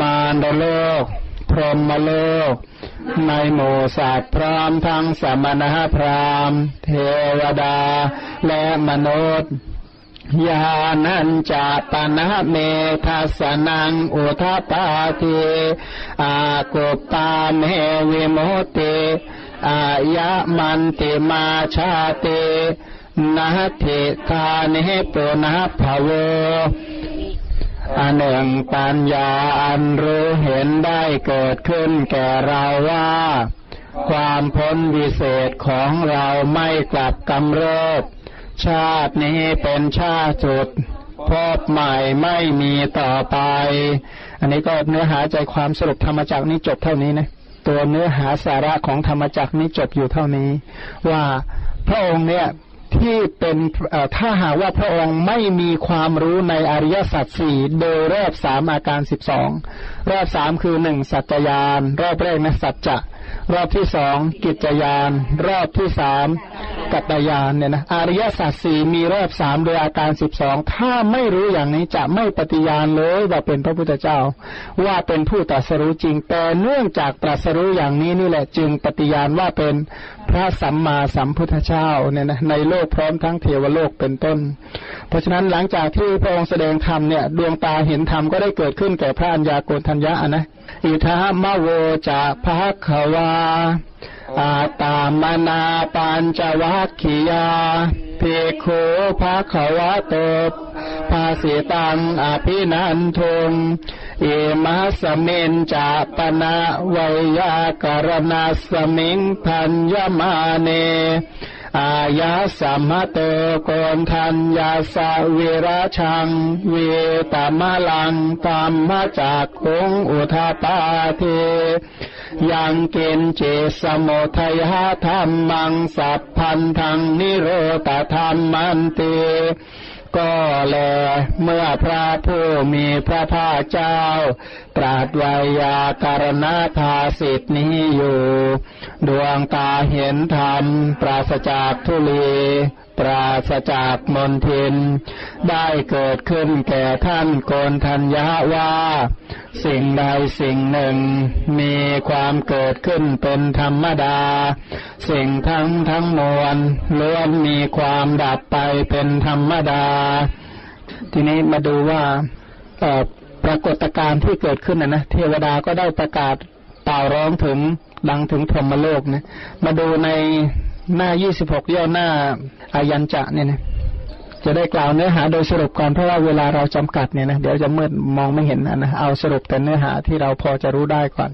มารโลก พรหมโลก ในหมู่สัตว์พร้อมทั้งสมณะพราหมณ์ เทวดาและมนุษย์ยานันจะปนะเมทัสนังอุทปาทิอากุปาเมวิโมติ อายะมันติมาชาตินาทิทานิปุนะภโวอันหนึ่งปัญญาอันรู้เห็นได้เกิดขึ้นแก่เราว่า ความพ้นวิเศษของเราไม่กลับกำเริบ ชาตินี้เป็นชาติจุดพบใหม่ไม่มีต่อไป อันนี้ก็เนื้อหาใจความสรุปธรรมจักนี้จบเท่านี้นะ ตัวเนื้อหาสาระของธรรมจักนี้จบอยู่เท่านี้ ว่าพระองค์เนี่ยที่เป็นถ้าหากว่าพระองค์ไม่มีความรู้ในอริยสัจสี่โดยรอบสามอาการสิบสองรอบสามคือหนึ่งสัจจยาน รอบแรกนะสัจจะ รอบที่สองกิจยาน รอบที่สามกัตยานเนี่ยนะอริยสัจสี่มีรอบสามโดยอาการสิบสองถ้าไม่รู้อย่างนี้จะไม่ปฏิญาณเลยว่าเป็นพระพุทธเจ้า ว่าเป็นผู้ตรัสรู้จริง แต่เนื่องจากตรัสรู้อย่างนี้นี่แหละจึงปฏิญาณว่าเป็นพระสัมมาสัมพุทธเจ้าเนี่ยนะในโลกพร้อมทั้งเทวโลกเป็นต้น เพราะฉะนั้นหลังจากที่พระองค์แสดงธรรมเนี่ยดวงตาเห็นธรรมก็ได้เกิดขึ้นแก่พระัญญาโกณทัญญะนะอิทามโวจะภะคะวาอาตามนาปัญจวัคคียาเพโคภะคะวะโตภาสิตังอภินันทุงเอมัสเมนจะปนาวยากรณาสมิงพันยมาเน อายาสัมมเตโกนทัญญาสเวราชังเวตามลังตามมาจากคงอุทาปาเท ยังเกณฑ์เจสมุทัยหาธรรมังสัพพันธังนิโรตธรรมันเตก็แลเมื่อพระผู้มีพระภาคเจ้า ตรัสวิยาการณาภาสิทธินี้อยู่ ดวงตาเห็นธรรม ปราศจากทุลี ปราศจากมนทิน ได้เกิดขึ้นแก่ท่านโกนทัญญาว่า สิ่งใดสิ่งหนึ่ง มีความเกิดขึ้นเป็นธรรมดา สิ่งทั้งทั้งมวลล้วนมีความดับไปเป็นธรรมดา ทีนี้มาดูว่าปรากฏการณ์ที่เกิดขึ้นนะนะเทวดาก็ได้ประกาศเป่าร้องถึงดังถึงพรหมโลกนะมาดูในหน้ายี่สิบหกย่อหน้า อายัญจะเนี่ยนะจะได้กล่าวเนื้อหาโดยสรุปก่อนเพราะว่าเวลาเราจำกัดเนี่ยนะเดี๋ยวจะมืดมองไม่เห็นนะเอาสรุปแต่เนื้อหาที่เราพอจะรู้ได้ก่อน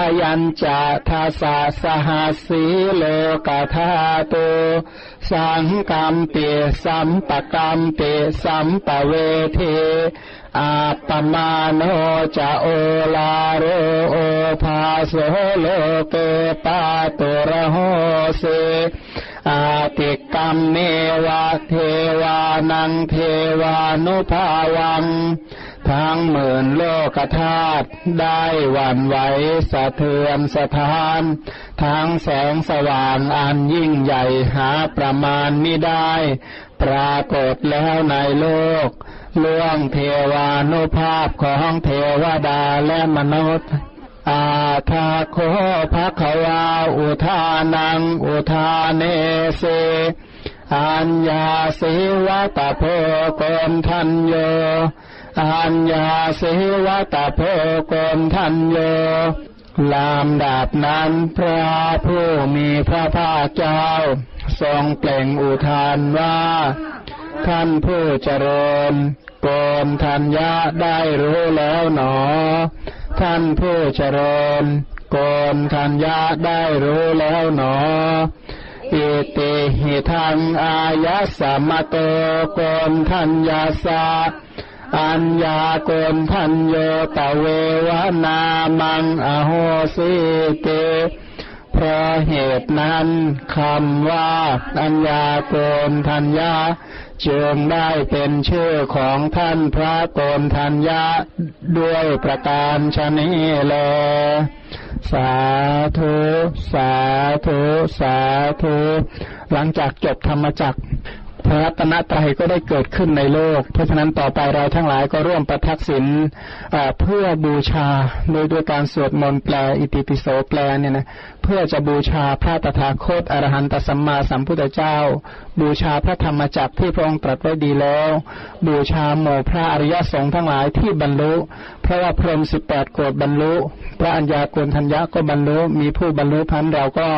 อายัญจะทาสาสหัสีโลกาธาโตสังกรรมเปสัมปกรรมเปสัมปเวเทอาปมาโนจะโอลาโรโอภาโสโลเกปาตุระโหเส อาติกรรมเมวะเทวานังเทวานุภาวัง ทั้งหมื่นโลกธาตุได้หวั่นไหวสะเทือนสะท้าน ทั้งแสงสว่างอันยิ่งใหญ่หาประมาณไมิได้ ปรากฏแล้วในโลกล่วงเทวานุภาพของเทวดาและมนุษย์ อาทาโคภะควาอุทานัง อุทาเนเสอัญญาสิวะตะโพกนทันโยอัญญาสิวะตะโพกนทันโยลามดาบนั้นพระผู้มีพระภาคเจ้า ทรงเปล่งอุทานว่า ท่านผู้เจริญโกนทัญญาได้รู้แล้วหนอ ท่านผู้เจริญกนทัญญาได้รู้แล้วหนอ อิติหิทังอายะสัมมโตโกนทัญญาสาอัญญาโกนทัญโยตะเววนามังอโหสิเต เพราะเหตุนั้นคำว่าอัญญาโกนทัญญาจึงได้เป็นชื่อของท่านพระโกนทัญญาด้วยประการชนี้แล สาธุ สาธุ สาธุ หลังจากจบธรรมจักรพระรัตนตรัยก็ได้เกิดขึ้นในโลก เพราะฉะนั้นต่อไปเราทั้งหลายก็ร่วมประทักษิณเพื่อบูชาโดยด้วยการสวดมนต์แปลอิติปิโสแปลเนี่ยนะเพื่อจะบูชาพระตถาคตอรหันตสัมมาสัมพุทธเจ้า บูชาพระธรรมจักรที่พระองค์ตรัสไว้ดีแล้ว บูชาหมู่พระอริยสงฆ์ทั้งหลายที่บรรลุเพราะว่าพรหมสิบแปดโกรธบรรลุ พระอัญญาโกณทัญญาก็บรรลุมีผู้บรรลุพันเราก็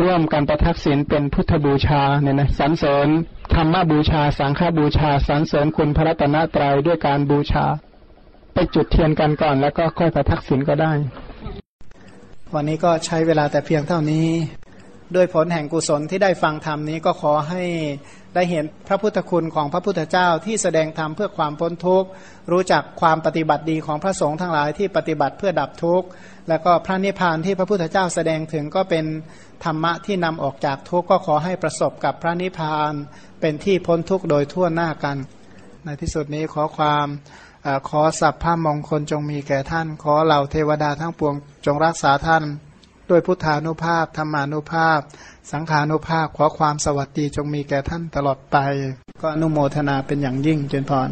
ร่วมกันประทักษิณเป็นพุทธบูชาเนี่ยนะสรรเสริญธรรมบูชาสังฆบูชาสรรเสริญคุณพระรัตนตรัยด้วยการบูชา ไปจุดเทียนกันก่อนแล้วก็ค่อยประทักษิณก็ได้ วันนี้ก็ใช้เวลาแต่เพียงเท่านี้ ด้วยผลแห่งกุศลที่ได้ฟังธรรมนี้ก็ขอให้ได้เห็นพระพุทธคุณของพระพุทธเจ้าที่แสดงธรรมเพื่อความพ้นทุกข์ รู้จักความปฏิบัติดีของพระสงฆ์ทั้งหลายที่ปฏิบัติเพื่อดับทุกข์ แล้วก็พระนิพพานที่พระพุทธเจ้าแสดงถึงก็เป็นธรรมะที่นำออกจากทุกข์ก็ขอให้ประสบกับพระนิพพานเป็นที่พ้นทุกข์โดยทั่วหน้ากัน ในที่สุดนี้ขอความ ขอสัพพะมงคลจงมีแก่ท่าน ขอเหล่าเทวดาทั้งปวงจงรักษาท่าน ด้วยพุทธานุภาพธรรมานุภาพ สังขานุภาพขอความสวัสดีจงมีแก่ท่านตลอดไป ก็อนุโมทนาเป็นอย่างยิ่งเจนพร